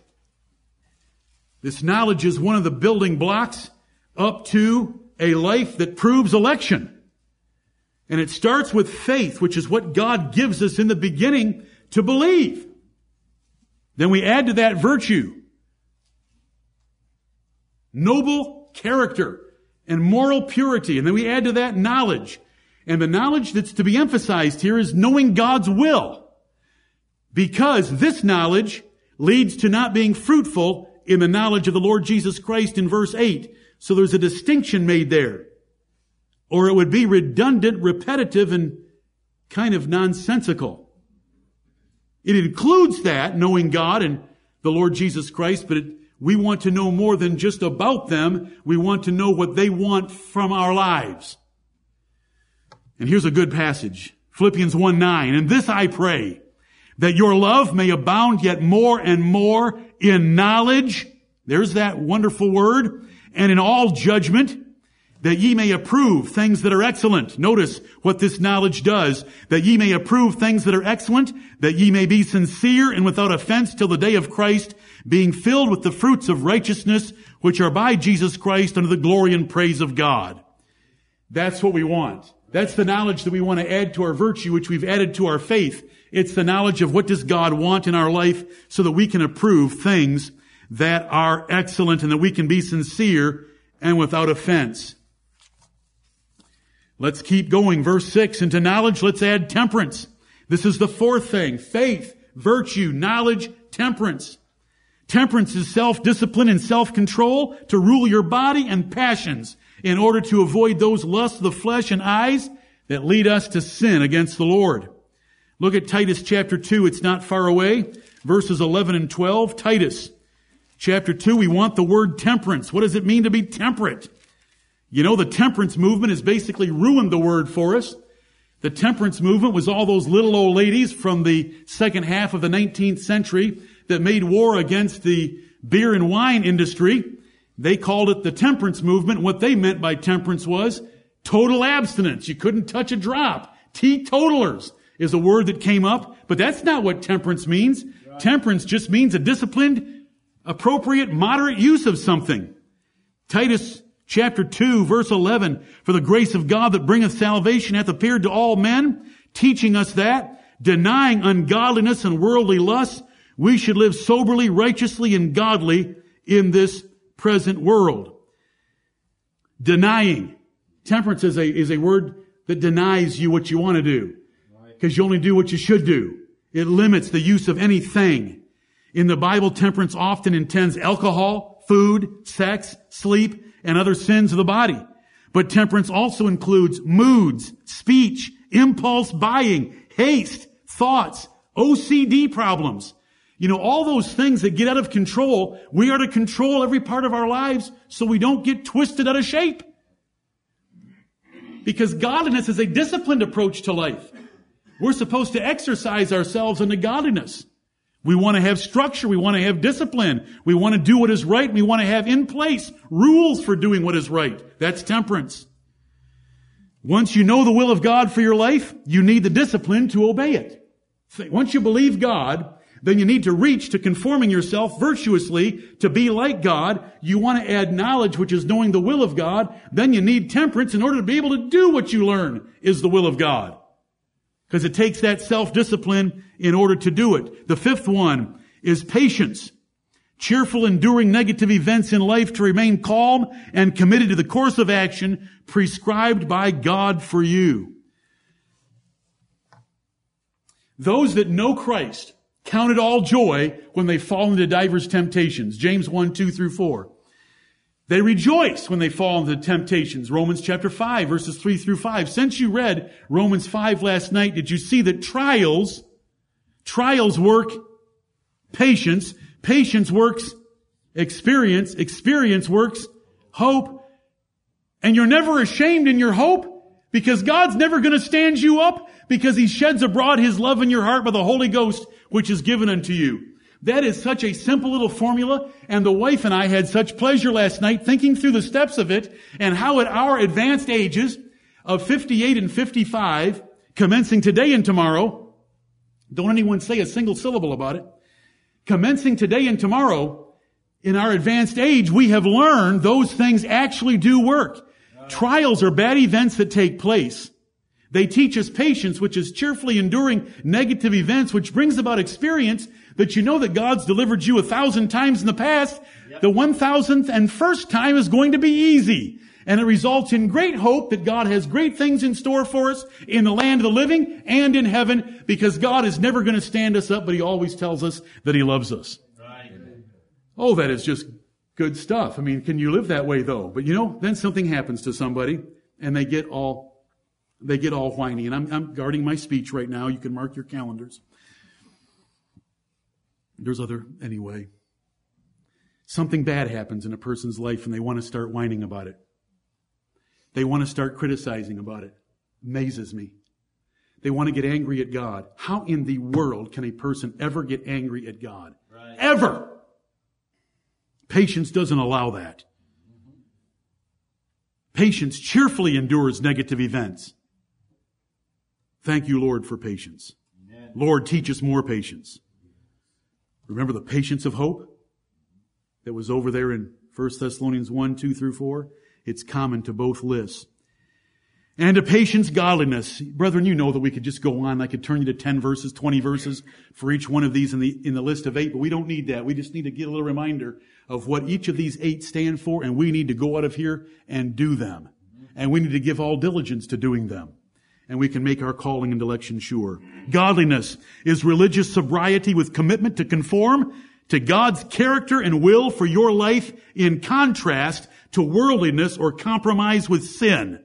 This knowledge is one of the building blocks up to a life that proves election. And it starts with faith, which is what God gives us in the beginning to believe. Then we add to that virtue, noble character and moral purity. And then we add to that knowledge. And the knowledge that's to be emphasized here is knowing God's will. Because this knowledge leads to not being fruitful in the knowledge of the Lord Jesus Christ in verse 8. So there's a distinction made there. Or it would be redundant, repetitive, and kind of nonsensical. It includes that, knowing God and the Lord Jesus Christ, but it, we want to know more than just about them. We want to know what they want from our lives. And here's a good passage. Philippians 1 9. And this I pray, that your love may abound yet more and more in knowledge. There's that wonderful word. And in all judgment, that ye may approve things that are excellent. Notice what this knowledge does. That ye may approve things that are excellent, that ye may be sincere and without offense till the day of Christ, being filled with the fruits of righteousness, which are by Jesus Christ unto the glory and praise of God. That's what we want. That's the knowledge that we want to add to our virtue, which we've added to our faith. It's the knowledge of what does God want in our life so that we can approve things that are excellent and that we can be sincere and without offense. Let's keep going. Verse 6. And to knowledge, let's add temperance. This is the fourth thing. Faith, virtue, knowledge, temperance. Temperance is self-discipline and self-control to rule your body and passions in order to avoid those lusts of the flesh and eyes that lead us to sin against the Lord. Look at Titus chapter 2. It's not far away. Verses 11 and 12. Titus chapter 2. We want the word temperance. What does it mean to be temperate? You know, the temperance movement has basically ruined the word for us. The temperance movement was all those little old ladies from the second half of the 19th century that made war against the beer and wine industry. They called it the temperance movement. What they meant by temperance was total abstinence. You couldn't touch a drop. Teetotalers is a word that came up, but that's not what temperance means. Right. Temperance just means a disciplined, appropriate, moderate use of something. Titus chapter 2 verse 11, for the grace of God that bringeth salvation hath appeared to all men, teaching us that, denying ungodliness and worldly lusts, we should live soberly, righteously, and godly in this present world. Denying. Temperance is a, is a word that denies you what you want to do. Because you only do what you should do. It limits the use of anything. In the Bible, temperance often intends alcohol, food, sex, sleep, and other sins of the body. But temperance also includes moods, speech, impulse buying, haste, thoughts, OCD problems, you know, all those things that get out of control, we are to control every part of our lives so we don't get twisted out of shape. Because godliness is a disciplined approach to life. We're supposed to exercise ourselves into godliness. We want to have structure. We want to have discipline. We want to do what is right. We want to have in place rules for doing what is right. That's temperance. Once you know the will of God for your life, you need the discipline to obey it. Once you believe God, then you need to reach to conforming yourself virtuously to be like God. You want to add knowledge, which is knowing the will of God. Then you need temperance in order to be able to do what you learn is the will of God. Because it takes that self-discipline in order to do it. The fifth one is patience. Cheerful enduring negative events in life to remain calm and committed to the course of action prescribed by God for you. Those that know Christ Count it all joy when they fall into divers temptations. James 1, 2 through 4. They rejoice when they fall into temptations. Romans chapter 5 verses 3 through 5. Since you read Romans 5 last night, did you see that trials, trials work patience, patience works experience, experience works hope, and you're never ashamed in your hope because God's never going to stand you up because he sheds abroad his love in your heart by the Holy Ghost which is given unto you. That is such a simple little formula, and the wife and I had such pleasure last night thinking through the steps of it and how at our advanced ages of 58 and 55, commencing today and tomorrow, don't anyone say a single syllable about it, commencing today and tomorrow, in our advanced age, we have learned those things actually do work. Trials are bad events that take place. They teach us patience, which is cheerfully enduring negative events, which brings about experience that you know that God's delivered you a thousand times in the past. Yep. The one thousandth and first time is going to be easy. And it results in great hope that God has great things in store for us in the land of the living and in heaven because God is never going to stand us up, but He always tells us that He loves us. Right. Oh, that is just good stuff. I mean, can you live that way though? But you know, then something happens to somebody and they get all they get all whiny. And I'm, I'm guarding my speech right now. You can mark your calendars. There's other, anyway. Something bad happens in a person's life and they want to start whining about it. They want to start criticizing about it. Amazes me. They want to get angry at God. How in the world can a person ever get angry at God? Right. Ever! Patience doesn't allow that. Patience cheerfully endures negative events. Thank you, Lord, for patience. Amen. Lord, teach us more patience. Remember the patience of hope that was over there in 1 Thessalonians 1, 2 through 4? It's common to both lists. And to patience, godliness. Brethren, you know that we could just go on. I could turn you to 10 verses, 20 verses for each one of these in the, in the list of eight, but we don't need that. We just need to get a little reminder of what each of these eight stand for, and we need to go out of here and do them. And we need to give all diligence to doing them and we can make our calling and election sure. Godliness is religious sobriety with commitment to conform to God's character and will for your life in contrast to worldliness or compromise with sin.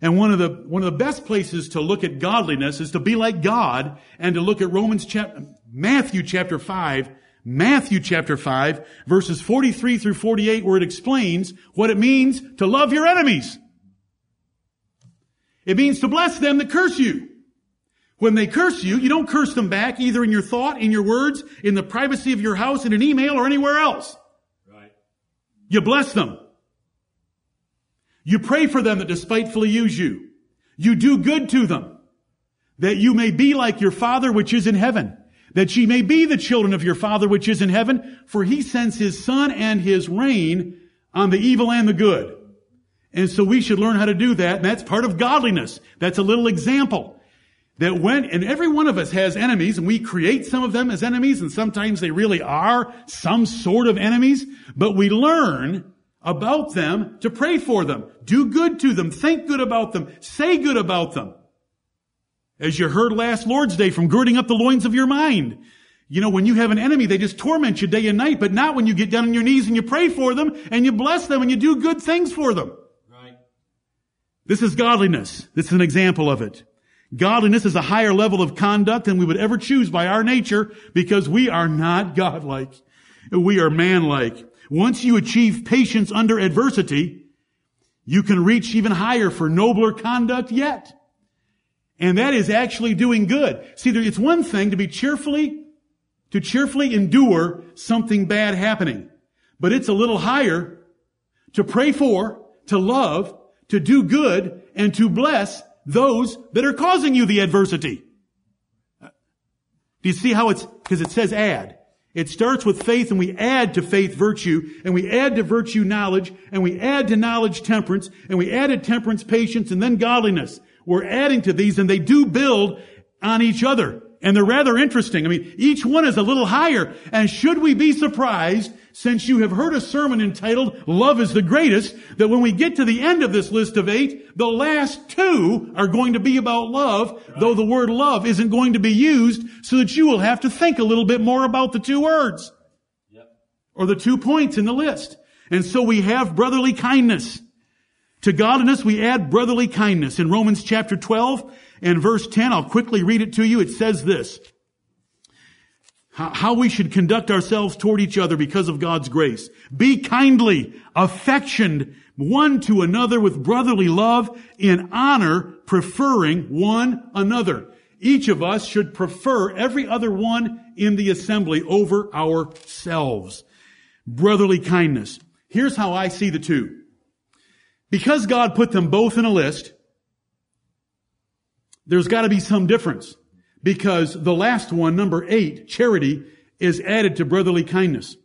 And one of the, one of the best places to look at godliness is to be like God and to look at Romans chapter, Matthew chapter 5, Matthew chapter 5, verses 43 through 48, where it explains what it means to love your enemies. It means to bless them that curse you. When they curse you, you don't curse them back either in your thought, in your words, in the privacy of your house, in an email, or anywhere else. Right. You bless them. You pray for them that despitefully use you. You do good to them. That you may be like your Father which is in heaven. That ye may be the children of your Father which is in heaven. For he sends his sun and his rain on the evil and the good. And so we should learn how to do that. And that's part of godliness. That's a little example. That when, and every one of us has enemies and we create some of them as enemies and sometimes they really are some sort of enemies, but we learn about them to pray for them. Do good to them. Think good about them. Say good about them. As you heard last Lord's Day from girding up the loins of your mind. You know, when you have an enemy, they just torment you day and night, but not when you get down on your knees and you pray for them and you bless them and you do good things for them. This is godliness. This is an example of it. Godliness is a higher level of conduct than we would ever choose by our nature because we are not godlike. We are manlike. Once you achieve patience under adversity, you can reach even higher for nobler conduct yet. And that is actually doing good. See, it's one thing to be cheerfully, to cheerfully endure something bad happening. But it's a little higher to pray for, to love, to do good and to bless those that are causing you the adversity. Uh, do you see how it's, because it says add. It starts with faith and we add to faith virtue and we add to virtue knowledge and we add to knowledge temperance and we add to temperance patience and then godliness. We're adding to these and they do build on each other. And they're rather interesting. I mean, each one is a little higher. And should we be surprised since you have heard a sermon entitled Love is the Greatest, that when we get to the end of this list of eight, the last two are going to be about love, though the word love isn't going to be used, so that you will have to think a little bit more about the two words. Yep. Or the two points in the list. And so we have brotherly kindness. To godliness we add brotherly kindness. In Romans chapter 12 and verse 10, I'll quickly read it to you. It says this. How we should conduct ourselves toward each other because of God's grace. Be kindly, affectioned one to another with brotherly love, in honor, preferring one another. Each of us should prefer every other one in the assembly over ourselves. Brotherly kindness. Here's how I see the two. Because God put them both in a list, there's got to be some difference. Because the last one, number eight, charity, is added to brotherly kindness.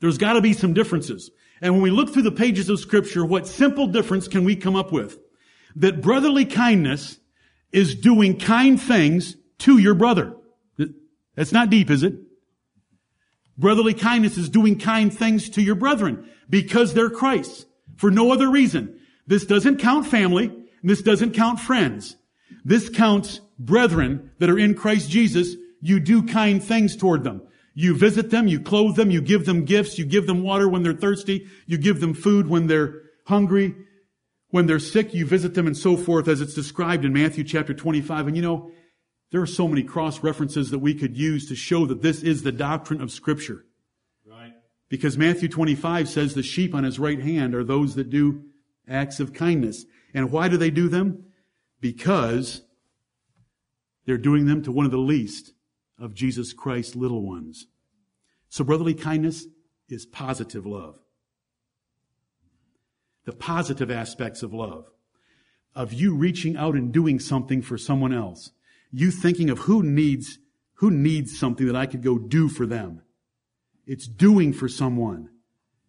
There's got to be some differences. And when we look through the pages of scripture, what simple difference can we come up with? That brotherly kindness is doing kind things to your brother. That's not deep, is it? Brotherly kindness is doing kind things to your brethren because they're Christ's for no other reason. This doesn't count family. This doesn't count friends. This counts brethren that are in Christ Jesus. You do kind things toward them. You visit them, you clothe them, you give them gifts, you give them water when they're thirsty, you give them food when they're hungry, when they're sick, you visit them and so forth as it's described in Matthew chapter 25. And you know, there are so many cross references that we could use to show that this is the doctrine of scripture. Right. Because Matthew 25 says the sheep on his right hand are those that do acts of kindness. And why do they do them? Because they're doing them to one of the least of Jesus Christ's little ones. So brotherly kindness is positive love. The positive aspects of love. Of you reaching out and doing something for someone else. You thinking of who needs, who needs something that I could go do for them. It's doing for someone.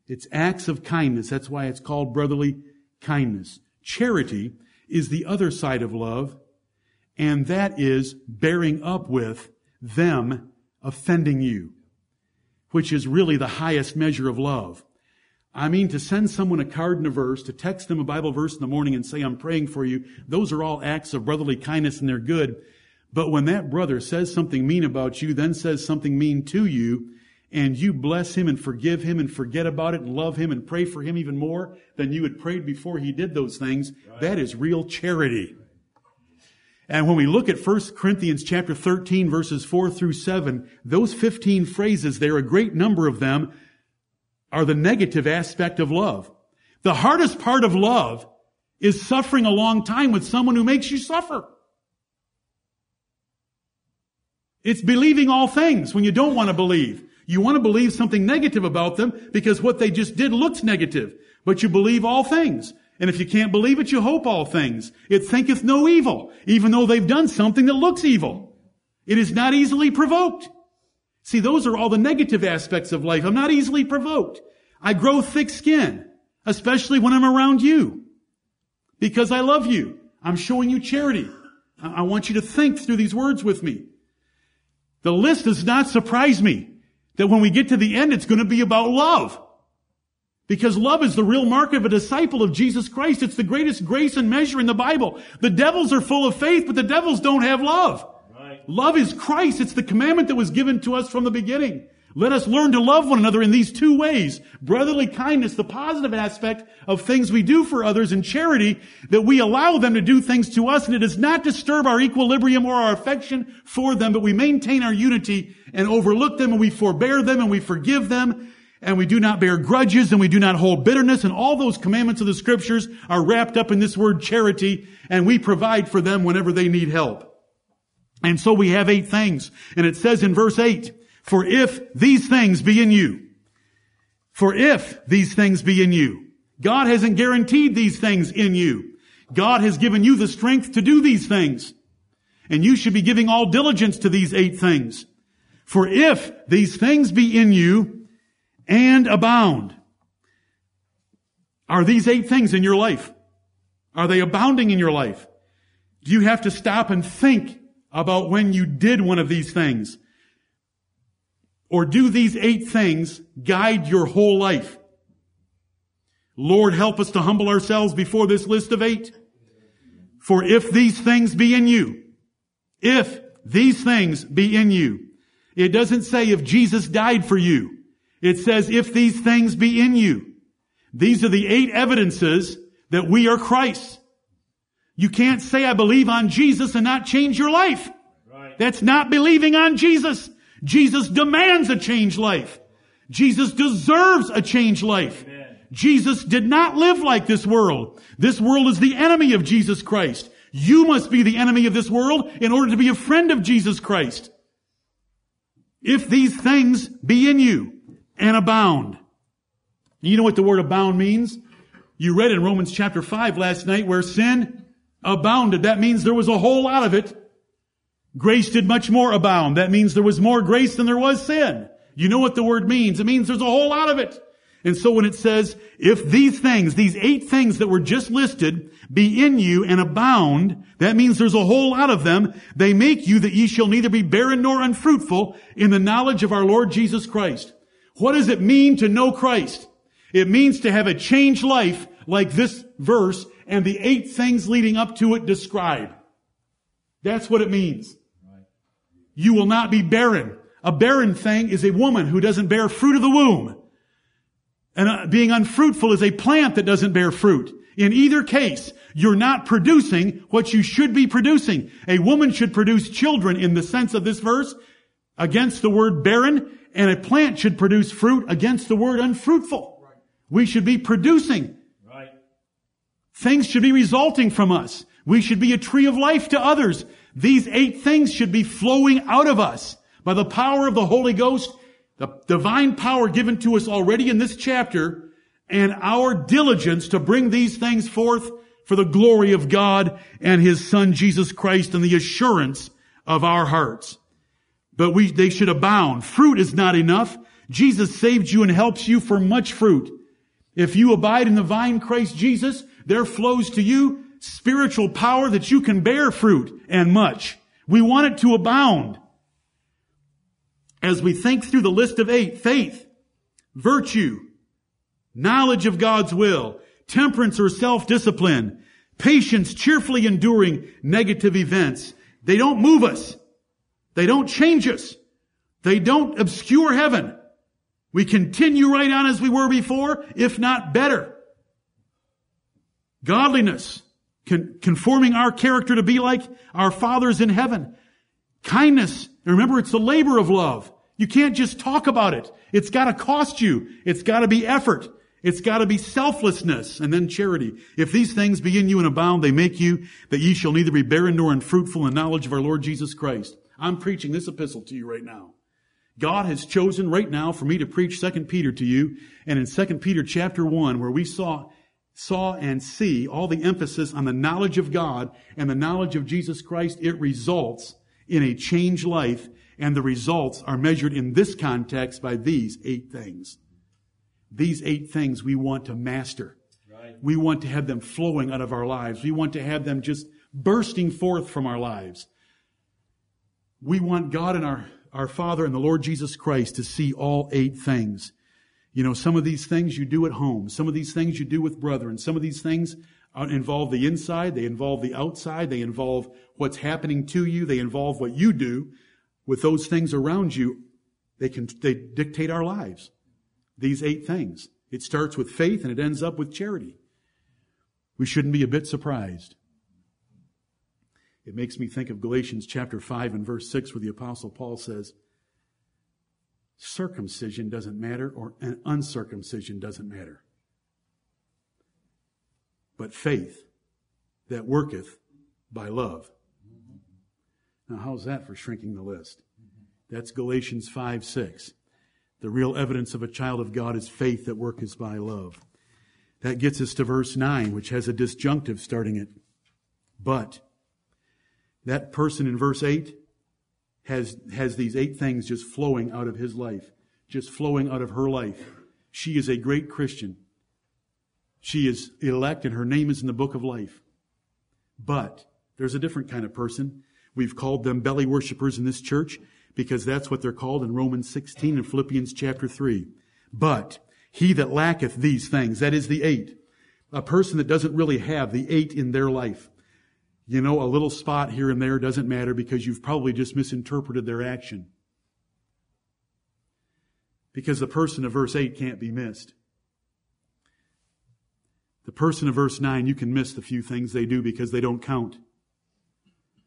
It's acts of kindness. That's why it's called brotherly kindness. Charity is the other side of love, and that is bearing up with them offending you, which is really the highest measure of love. I mean, to send someone a card and a verse, to text them a Bible verse in the morning and say, I'm praying for you, those are all acts of brotherly kindness and they're good. But when that brother says something mean about you, then says something mean to you, and you bless him and forgive him and forget about it and love him and pray for him even more than you had prayed before he did those things, that is real charity. And when we look at 1 Corinthians chapter 13 verses 4 through 7, those 15 phrases there, are a great number of them, are the negative aspect of love. The hardest part of love is suffering a long time with someone who makes you suffer. It's believing all things when you don't want to believe. You want to believe something negative about them because what they just did looks negative. But you believe all things. And if you can't believe it, you hope all things. It thinketh no evil, even though they've done something that looks evil. It is not easily provoked. See, those are all the negative aspects of life. I'm not easily provoked. I grow thick skin, especially when I'm around you. Because I love you. I'm showing you charity. I want you to think through these words with me. The list does not surprise me that when we get to the end, it's going to be about love. Because love is the real mark of a disciple of Jesus Christ. It's the greatest grace and measure in the Bible. The devils are full of faith, but the devils don't have love. Right. Love is Christ. It's the commandment that was given to us from the beginning. Let us learn to love one another in these two ways. Brotherly kindness, the positive aspect of things we do for others, and charity, that we allow them to do things to us, and it does not disturb our equilibrium or our affection for them, but we maintain our unity and overlook them, and we forbear them, and we forgive them, and we do not bear grudges and we do not hold bitterness and all those commandments of the scriptures are wrapped up in this word charity and we provide for them whenever they need help. And so we have eight things and it says in verse eight, for if these things be in you, for if these things be in you, God hasn't guaranteed these things in you. God has given you the strength to do these things. And you should be giving all diligence to these eight things. For if these things be in you, and abound. Are these eight things in your life? Are they abounding in your life? Do you have to stop and think about when you did one of these things? Or do these eight things guide your whole life? Lord, help us to humble ourselves before this list of eight. For if these things be in you, if these things be in you, it doesn't say if Jesus died for you. It says, if these things be in you. These are the eight evidences that we are Christ. You can't say I believe on Jesus and not change your life. Right. That's not believing on Jesus. Jesus demands a changed life. Jesus deserves a changed life. Amen. Jesus did not live like this world. This world is the enemy of Jesus Christ. You must be the enemy of this world in order to be a friend of Jesus Christ. If these things be in you and abound. You know what the word abound means? You read in Romans chapter 5 last night where sin abounded. That means there was a whole lot of it. Grace did much more abound. That means there was more grace than there was sin. You know what the word means. It means there's a whole lot of it. And so when it says, if these things, these eight things that were just listed, be in you and abound, that means there's a whole lot of them. They make you that ye shall neither be barren nor unfruitful in the knowledge of our Lord Jesus Christ. What does it mean to know Christ? It means to have a changed life like this verse and the eight things leading up to it describe. That's what it means. You will not be barren. A barren thing is a woman who doesn't bear fruit of the womb. And uh, being unfruitful is a plant that doesn't bear fruit. In either case, you're not producing what you should be producing. A woman should produce children in the sense of this verse against the word barren, and a plant should produce fruit against the word unfruitful. Right. We should be producing. Right. Things should be resulting from us. We should be a tree of life to others. These eight things should be flowing out of us by the power of the Holy Ghost, the divine power given to us already in this chapter, and our diligence to bring these things forth for the glory of God and His Son Jesus Christ and the assurance of our hearts. But we, they should abound. Fruit is not enough. Jesus saved you and helps you for much fruit. If you abide in the vine Christ Jesus, there flows to you spiritual power that you can bear fruit and much. We want it to abound. As we think through the list of eight, faith, virtue, knowledge of God's will, temperance or self-discipline, patience, cheerfully enduring negative events. They don't move us. They don't change us. They don't obscure heaven. We continue right on as we were before, if not better. Godliness, con- conforming our character to be like our fathers in heaven. Kindness, remember it's the labor of love. You can't just talk about it. It's gotta cost you. It's gotta be effort. It's gotta be selflessness and then charity. If these things be in you and abound, they make you that ye shall neither be barren nor unfruitful in knowledge of our Lord Jesus Christ. I'm preaching this epistle to you right now. God has chosen right now for me to preach 2 Peter to you. And in 2 Peter chapter 1, where we saw saw and see all the emphasis on the knowledge of God and the knowledge of Jesus Christ, it results in a changed life, and the results are measured in this context by these eight things. These eight things we want to master. Right. We want to have them flowing out of our lives. We want to have them just bursting forth from our lives. We want God and our, our Father and the Lord Jesus Christ to see all eight things you know, some of these things you do at home. Some of these things you do with brethren. Some of these things Uh, involve the inside. They involve the outside. They involve what's happening to you. They involve what you do with those things around you. They can, they dictate our lives. These eight things. It starts with faith and it ends up with charity. We shouldn't be a bit surprised. It makes me think of Galatians chapter 5 and verse 6 where the apostle Paul says, circumcision doesn't matter or an uncircumcision doesn't matter. But faith that worketh by love. Now, how's that for shrinking the list? That's Galatians 5 6. The real evidence of a child of God is faith that worketh by love. That gets us to verse 9, which has a disjunctive starting it. But that person in verse 8 has, has these eight things just flowing out of his life, just flowing out of her life. She is a great Christian. She is elect and her name is in the book of life. But there's a different kind of person. We've called them belly worshippers in this church because that's what they're called in Romans 16 and Philippians chapter 3. But he that lacketh these things, that is the eight, a person that doesn't really have the eight in their life, you know, a little spot here and there doesn't matter because you've probably just misinterpreted their action. Because the person of verse 8 can't be missed. The person of verse 9, you can miss the few things they do because they don't count.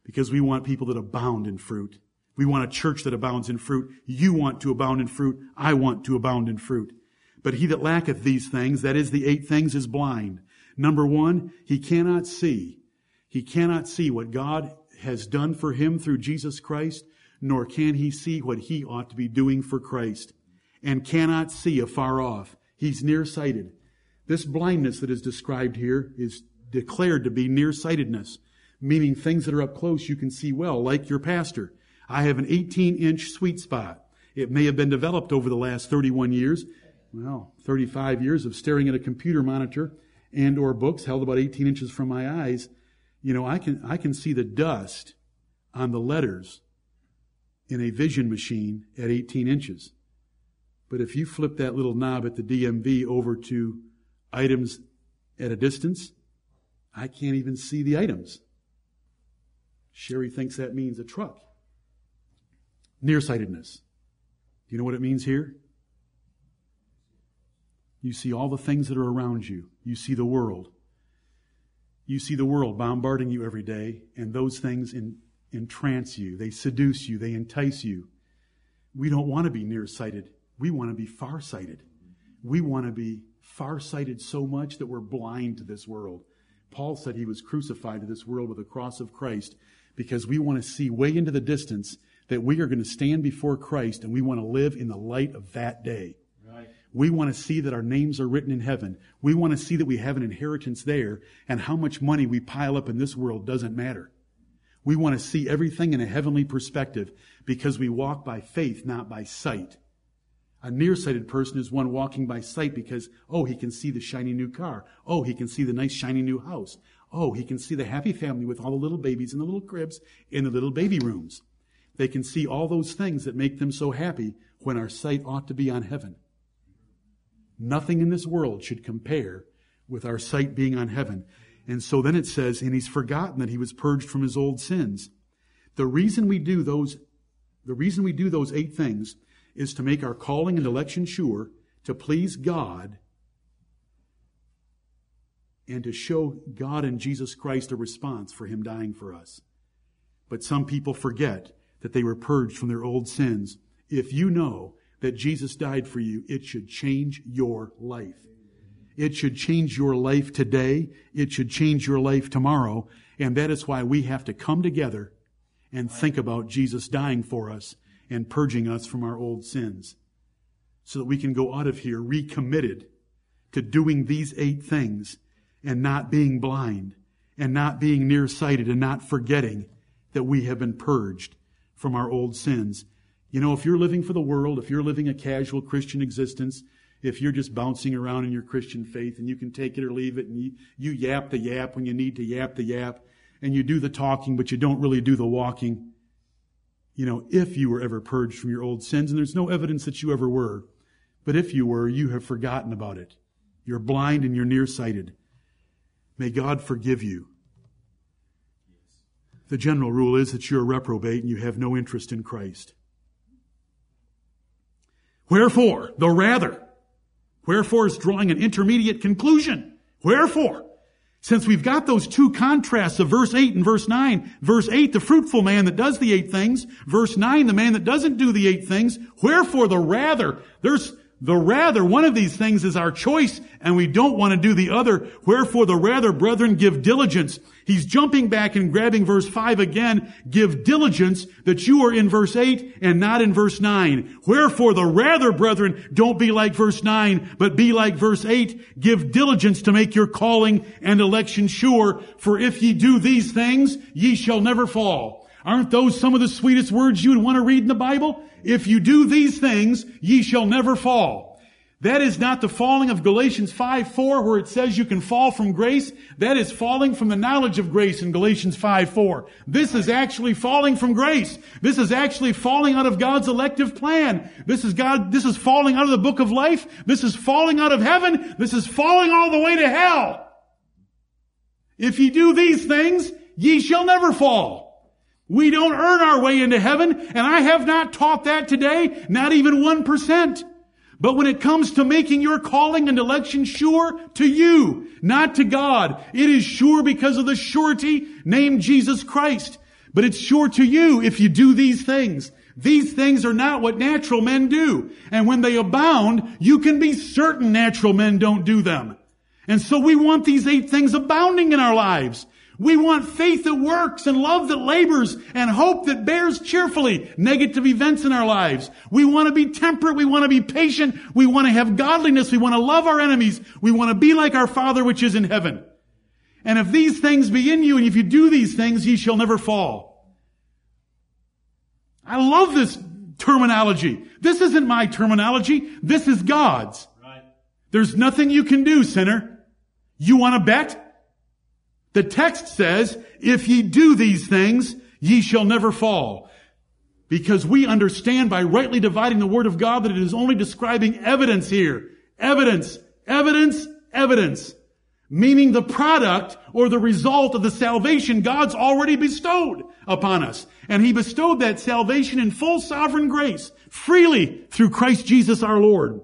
Because we want people that abound in fruit. We want a church that abounds in fruit. You want to abound in fruit. I want to abound in fruit. But he that lacketh these things, that is the eight things, is blind. Number one, he cannot see. He cannot see what God has done for him through Jesus Christ, nor can he see what he ought to be doing for Christ, and cannot see afar off. He's nearsighted. This blindness that is described here is declared to be nearsightedness, meaning things that are up close you can see well, like your pastor. I have an 18 inch sweet spot. It may have been developed over the last 31 years, well, 35 years of staring at a computer monitor and or books held about 18 inches from my eyes. You know, I can, I can see the dust on the letters in a vision machine at 18 inches. But if you flip that little knob at the DMV over to items at a distance, I can't even see the items. Sherry thinks that means a truck. Nearsightedness. Do you know what it means here? You see all the things that are around you. You see the world. You see the world bombarding you every day, and those things in, entrance you. They seduce you. They entice you. We don't want to be nearsighted. We want to be farsighted. We want to be farsighted so much that we're blind to this world. Paul said he was crucified to this world with the cross of Christ because we want to see way into the distance that we are going to stand before Christ and we want to live in the light of that day. Right. We want to see that our names are written in heaven. We want to see that we have an inheritance there and how much money we pile up in this world doesn't matter. We want to see everything in a heavenly perspective because we walk by faith, not by sight. A nearsighted person is one walking by sight because, oh, he can see the shiny new car. Oh, he can see the nice shiny new house. Oh, he can see the happy family with all the little babies in the little cribs in the little baby rooms. They can see all those things that make them so happy when our sight ought to be on heaven. Nothing in this world should compare with our sight being on heaven. And so then it says, and he's forgotten that he was purged from his old sins. The reason we do those, the reason we do those eight things is to make our calling and election sure, to please God, and to show God and Jesus Christ a response for Him dying for us. But some people forget that they were purged from their old sins. If you know that Jesus died for you, it should change your life. It should change your life today. It should change your life tomorrow. And that is why we have to come together and think about Jesus dying for us and purging us from our old sins so that we can go out of here recommitted to doing these eight things and not being blind and not being nearsighted and not forgetting that we have been purged from our old sins. You know, if you're living for the world, if you're living a casual Christian existence, if you're just bouncing around in your Christian faith and you can take it or leave it and you, you yap the yap when you need to yap the yap and you do the talking but you don't really do the walking, you know, if you were ever purged from your old sins, and there's no evidence that you ever were, but if you were, you have forgotten about it. You're blind and you're nearsighted. May God forgive you. The general rule is that you're a reprobate and you have no interest in Christ. Wherefore, the rather. Wherefore is drawing an intermediate conclusion. Wherefore? Since we've got those two contrasts of verse 8 and verse 9, verse 8, the fruitful man that does the eight things, verse 9, the man that doesn't do the eight things, wherefore the rather, there's, the rather, one of these things is our choice, and we don't want to do the other. Wherefore the rather, brethren, give diligence. He's jumping back and grabbing verse 5 again. Give diligence that you are in verse 8 and not in verse 9. Wherefore the rather, brethren, don't be like verse 9, but be like verse 8. Give diligence to make your calling and election sure. For if ye do these things, ye shall never fall. Aren't those some of the sweetest words you would want to read in the Bible? If you do these things, ye shall never fall. That is not the falling of Galatians 5, 4, where it says you can fall from grace. That is falling from the knowledge of grace in Galatians 5, 4. This is actually falling from grace. This is actually falling out of God's elective plan. This is God, this is falling out of the book of life. This is falling out of heaven. This is falling all the way to hell. If ye do these things, ye shall never fall. We don't earn our way into heaven, and I have not taught that today, not even 1%. But when it comes to making your calling and election sure to you, not to God, it is sure because of the surety named Jesus Christ. But it's sure to you if you do these things. These things are not what natural men do. And when they abound, you can be certain natural men don't do them. And so we want these eight things abounding in our lives. We want faith that works and love that labors and hope that bears cheerfully negative events in our lives. We want to be temperate. We want to be patient. We want to have godliness. We want to love our enemies. We want to be like our Father which is in heaven. And if these things be in you and if you do these things, ye shall never fall. I love this terminology. This isn't my terminology. This is God's. Right. There's nothing you can do, sinner. You want to bet? The text says, if ye do these things, ye shall never fall. Because we understand by rightly dividing the word of God that it is only describing evidence here. Evidence, evidence, evidence. Meaning the product or the result of the salvation God's already bestowed upon us. And He bestowed that salvation in full sovereign grace, freely through Christ Jesus our Lord.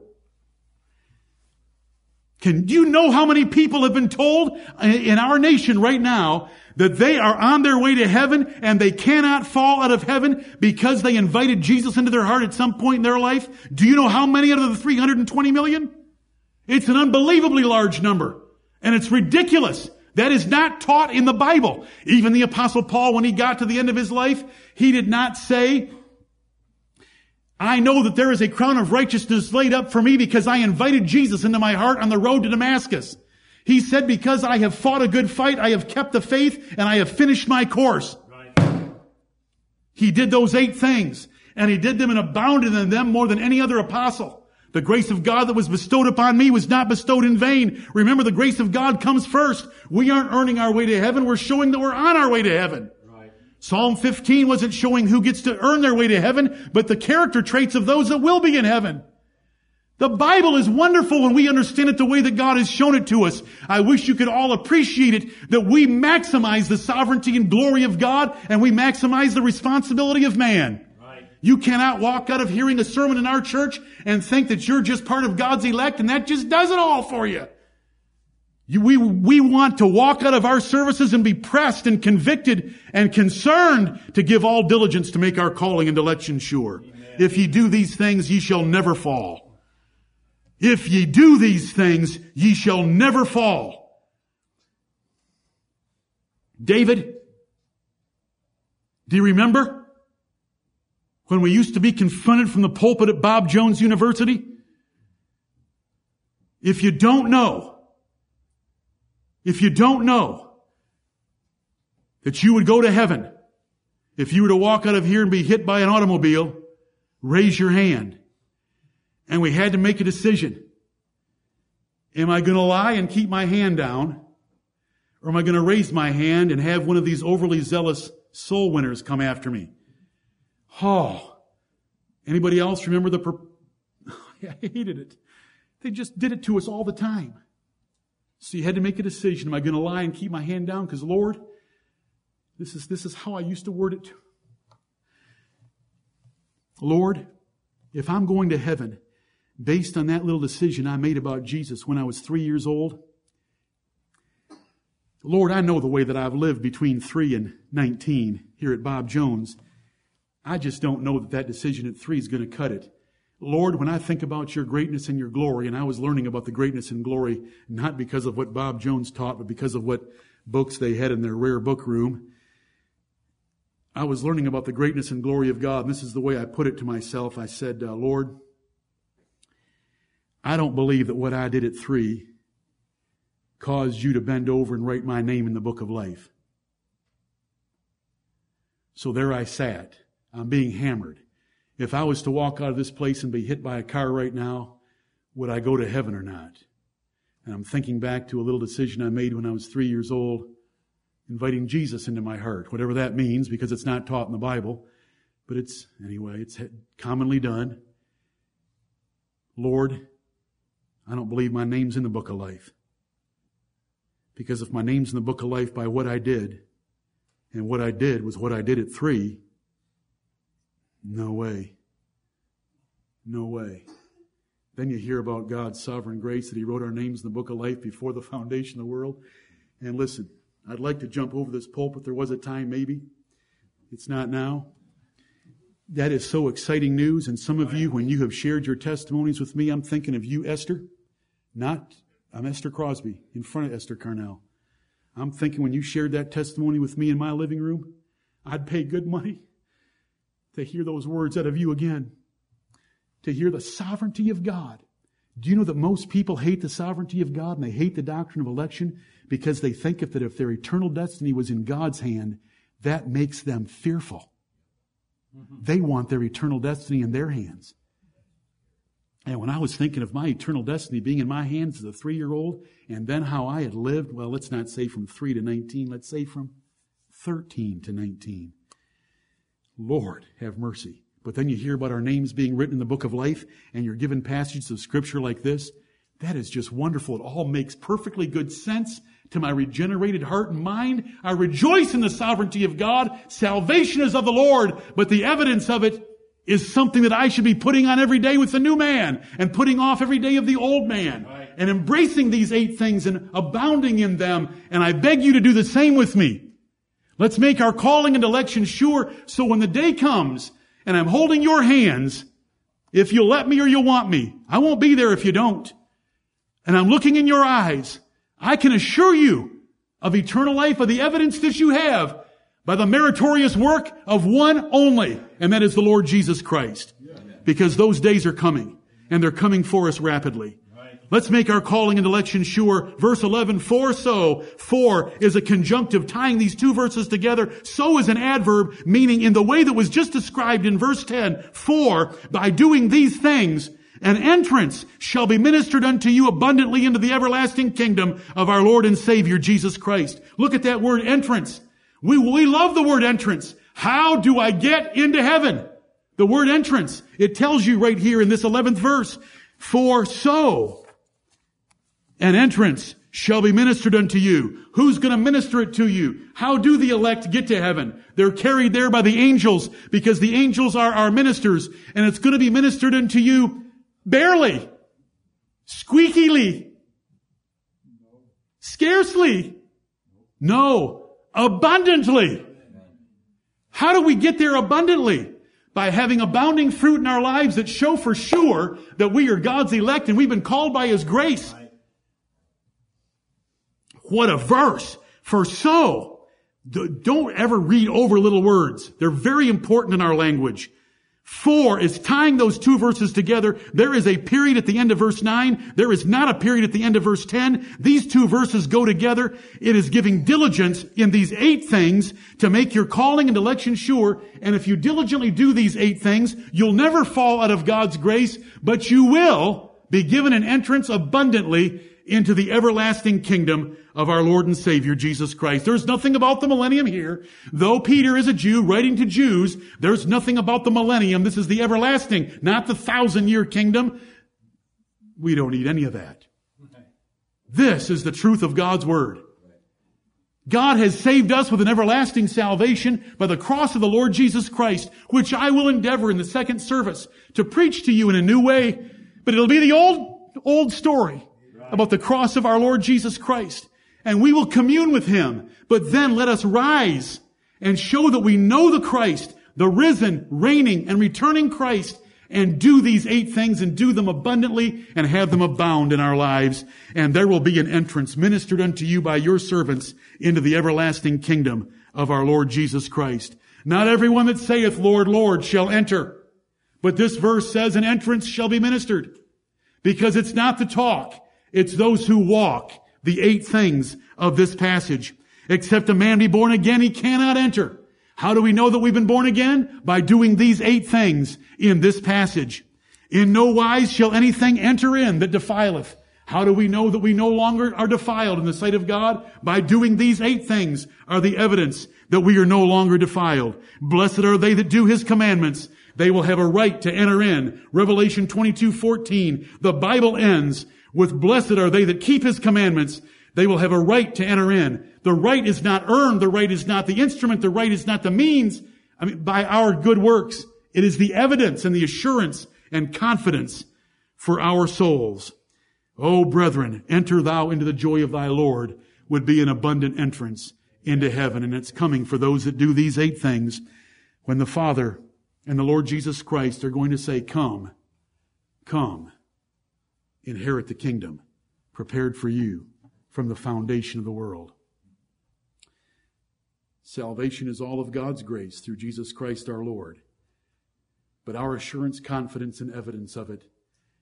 Can you know how many people have been told in our nation right now that they are on their way to heaven and they cannot fall out of heaven because they invited Jesus into their heart at some point in their life? Do you know how many out of the 320 million? It's an unbelievably large number. And it's ridiculous. That is not taught in the Bible. Even the apostle Paul, when he got to the end of his life, he did not say, I know that there is a crown of righteousness laid up for me because I invited Jesus into my heart on the road to Damascus. He said, because I have fought a good fight, I have kept the faith, and I have finished my course. Right. He did those eight things, and he did them and abounded in them more than any other apostle. The grace of God that was bestowed upon me was not bestowed in vain. Remember, the grace of God comes first. We aren't earning our way to heaven. We're showing that we're on our way to heaven. Psalm 15 wasn't showing who gets to earn their way to heaven, but the character traits of those that will be in heaven. The Bible is wonderful when we understand it the way that God has shown it to us. I wish you could all appreciate it that we maximize the sovereignty and glory of God and we maximize the responsibility of man. Right. You cannot walk out of hearing a sermon in our church and think that you're just part of God's elect and that just does it all for you. We, we want to walk out of our services and be pressed and convicted and concerned to give all diligence to make our calling and election sure. Amen. If ye do these things, ye shall never fall. If ye do these things, ye shall never fall. David, do you remember when we used to be confronted from the pulpit at Bob Jones University? If you don't know, if you don't know that you would go to heaven if you were to walk out of here and be hit by an automobile, raise your hand. And we had to make a decision. Am I going to lie and keep my hand down? Or am I going to raise my hand and have one of these overly zealous soul winners come after me? Oh. Anybody else remember the, per- [LAUGHS] I hated it. They just did it to us all the time. So you had to make a decision. Am I going to lie and keep my hand down? Because Lord, this is, this is how I used to word it. Lord, if I'm going to heaven based on that little decision I made about Jesus when I was three years old, Lord, I know the way that I've lived between three and 19 here at Bob Jones. I just don't know that that decision at three is going to cut it. Lord, when I think about your greatness and your glory, and I was learning about the greatness and glory not because of what Bob Jones taught, but because of what books they had in their rare book room, I was learning about the greatness and glory of God. And this is the way I put it to myself. I said, uh, Lord, I don't believe that what I did at three caused you to bend over and write my name in the book of life. So there I sat. I'm being hammered. If I was to walk out of this place and be hit by a car right now, would I go to heaven or not? And I'm thinking back to a little decision I made when I was three years old, inviting Jesus into my heart, whatever that means, because it's not taught in the Bible. But it's, anyway, it's commonly done. Lord, I don't believe my name's in the book of life. Because if my name's in the book of life by what I did, and what I did was what I did at three, no way. No way. Then you hear about God's sovereign grace that He wrote our names in the book of life before the [LAUGHS] foundation of the world. And listen, I'd like to jump over this pulpit. There was a time, maybe. It's not now. That is so exciting news. And some of you, when you have shared your testimonies with me, I'm thinking of you, Esther. Not, I'm Esther Crosby in front of Esther Carnell. I'm thinking when you shared that testimony with me in my living room, I'd pay good money to hear those words out of you again. To hear the sovereignty of God. Do you know that most people hate the sovereignty of God and they hate the doctrine of election because they think that if their eternal destiny was in God's hand, that makes them fearful. Mm-hmm. They want their eternal destiny in their hands. And when I was thinking of my eternal destiny being in my hands as a three year old, and then how I had lived, well, let's not say from three to 19, let's say from 13 to 19. Lord, have mercy. But then you hear about our names being written in the book of life, and you're given passages of scripture like this. That is just wonderful. It all makes perfectly good sense to my regenerated heart and mind. I rejoice in the sovereignty of God. Salvation is of the Lord, but the evidence of it is something that I should be putting on every day with the new man and putting off every day of the old man right. and embracing these eight things and abounding in them. And I beg you to do the same with me. Let's make our calling and election sure so when the day comes and I'm holding your hands, if you'll let me or you'll want me, I won't be there if you don't. And I'm looking in your eyes I can assure you of eternal life, of the evidence that you have by the meritorious work of one only, and that is the Lord Jesus Christ. Because those days are coming, and they're coming for us rapidly. Let's make our calling and election sure. Verse 11, for so. For is a conjunctive tying these two verses together. So is an adverb, meaning in the way that was just described in verse 10. For, by doing these things, an entrance shall be ministered unto you abundantly into the everlasting kingdom of our Lord and Savior Jesus Christ. Look at that word entrance. We, we love the word entrance. How do I get into heaven? The word entrance. It tells you right here in this 11th verse. For so an entrance shall be ministered unto you. Who's going to minister it to you? How do the elect get to heaven? They're carried there by the angels because the angels are our ministers and it's going to be ministered unto you Barely. Squeakily. Scarcely. No. Abundantly. How do we get there abundantly? By having abounding fruit in our lives that show for sure that we are God's elect and we've been called by His grace. What a verse. For so, don't ever read over little words. They're very important in our language. For is tying those two verses together. There is a period at the end of verse 9. There is not a period at the end of verse 10. These two verses go together. It is giving diligence in these eight things to make your calling and election sure. And if you diligently do these eight things, you'll never fall out of God's grace, but you will be given an entrance abundantly into the everlasting kingdom of our Lord and Savior Jesus Christ. There's nothing about the millennium here. Though Peter is a Jew writing to Jews, there's nothing about the millennium. This is the everlasting, not the thousand year kingdom. We don't need any of that. This is the truth of God's Word. God has saved us with an everlasting salvation by the cross of the Lord Jesus Christ, which I will endeavor in the second service to preach to you in a new way. But it'll be the old, old story about the cross of our Lord Jesus Christ and we will commune with him. But then let us rise and show that we know the Christ, the risen, reigning, and returning Christ, and do these eight things and do them abundantly and have them abound in our lives. And there will be an entrance ministered unto you by your servants into the everlasting kingdom of our Lord Jesus Christ. Not everyone that saith, Lord, Lord, shall enter. But this verse says an entrance shall be ministered. Because it's not the talk. It's those who walk the eight things of this passage. Except a man be born again, he cannot enter. How do we know that we've been born again? By doing these eight things in this passage. In no wise shall anything enter in that defileth. How do we know that we no longer are defiled in the sight of God? By doing these eight things are the evidence that we are no longer defiled. Blessed are they that do his commandments. They will have a right to enter in. Revelation 22, 14. The Bible ends with blessed are they that keep his commandments. They will have a right to enter in. The right is not earned. The right is not the instrument. The right is not the means. I mean, by our good works. It is the evidence and the assurance and confidence. for our souls. O brethren, enter thou into the joy of thy Lord would be an abundant entrance into heaven. And it's coming for those that do these eight things when the Father and the Lord Jesus Christ are going to say, come, come, inherit the kingdom prepared for you from the foundation of the world. Salvation is all of God's grace through Jesus Christ our Lord. But our assurance, confidence, and evidence of it,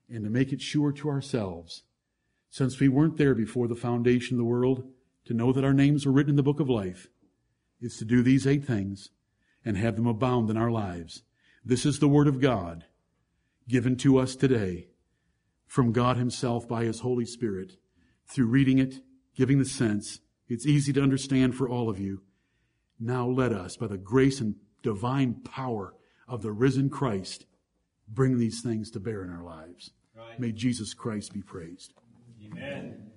and to make it sure to ourselves, since we weren't there before the foundation of the world, to know that our names are written in the book of life, is to do these eight things and have them abound in our lives. This is the Word of God given to us today from God Himself by His Holy Spirit through reading it, giving the sense. It's easy to understand for all of you. Now let us, by the grace and divine power of the risen Christ, bring these things to bear in our lives. Right. May Jesus Christ be praised. Amen.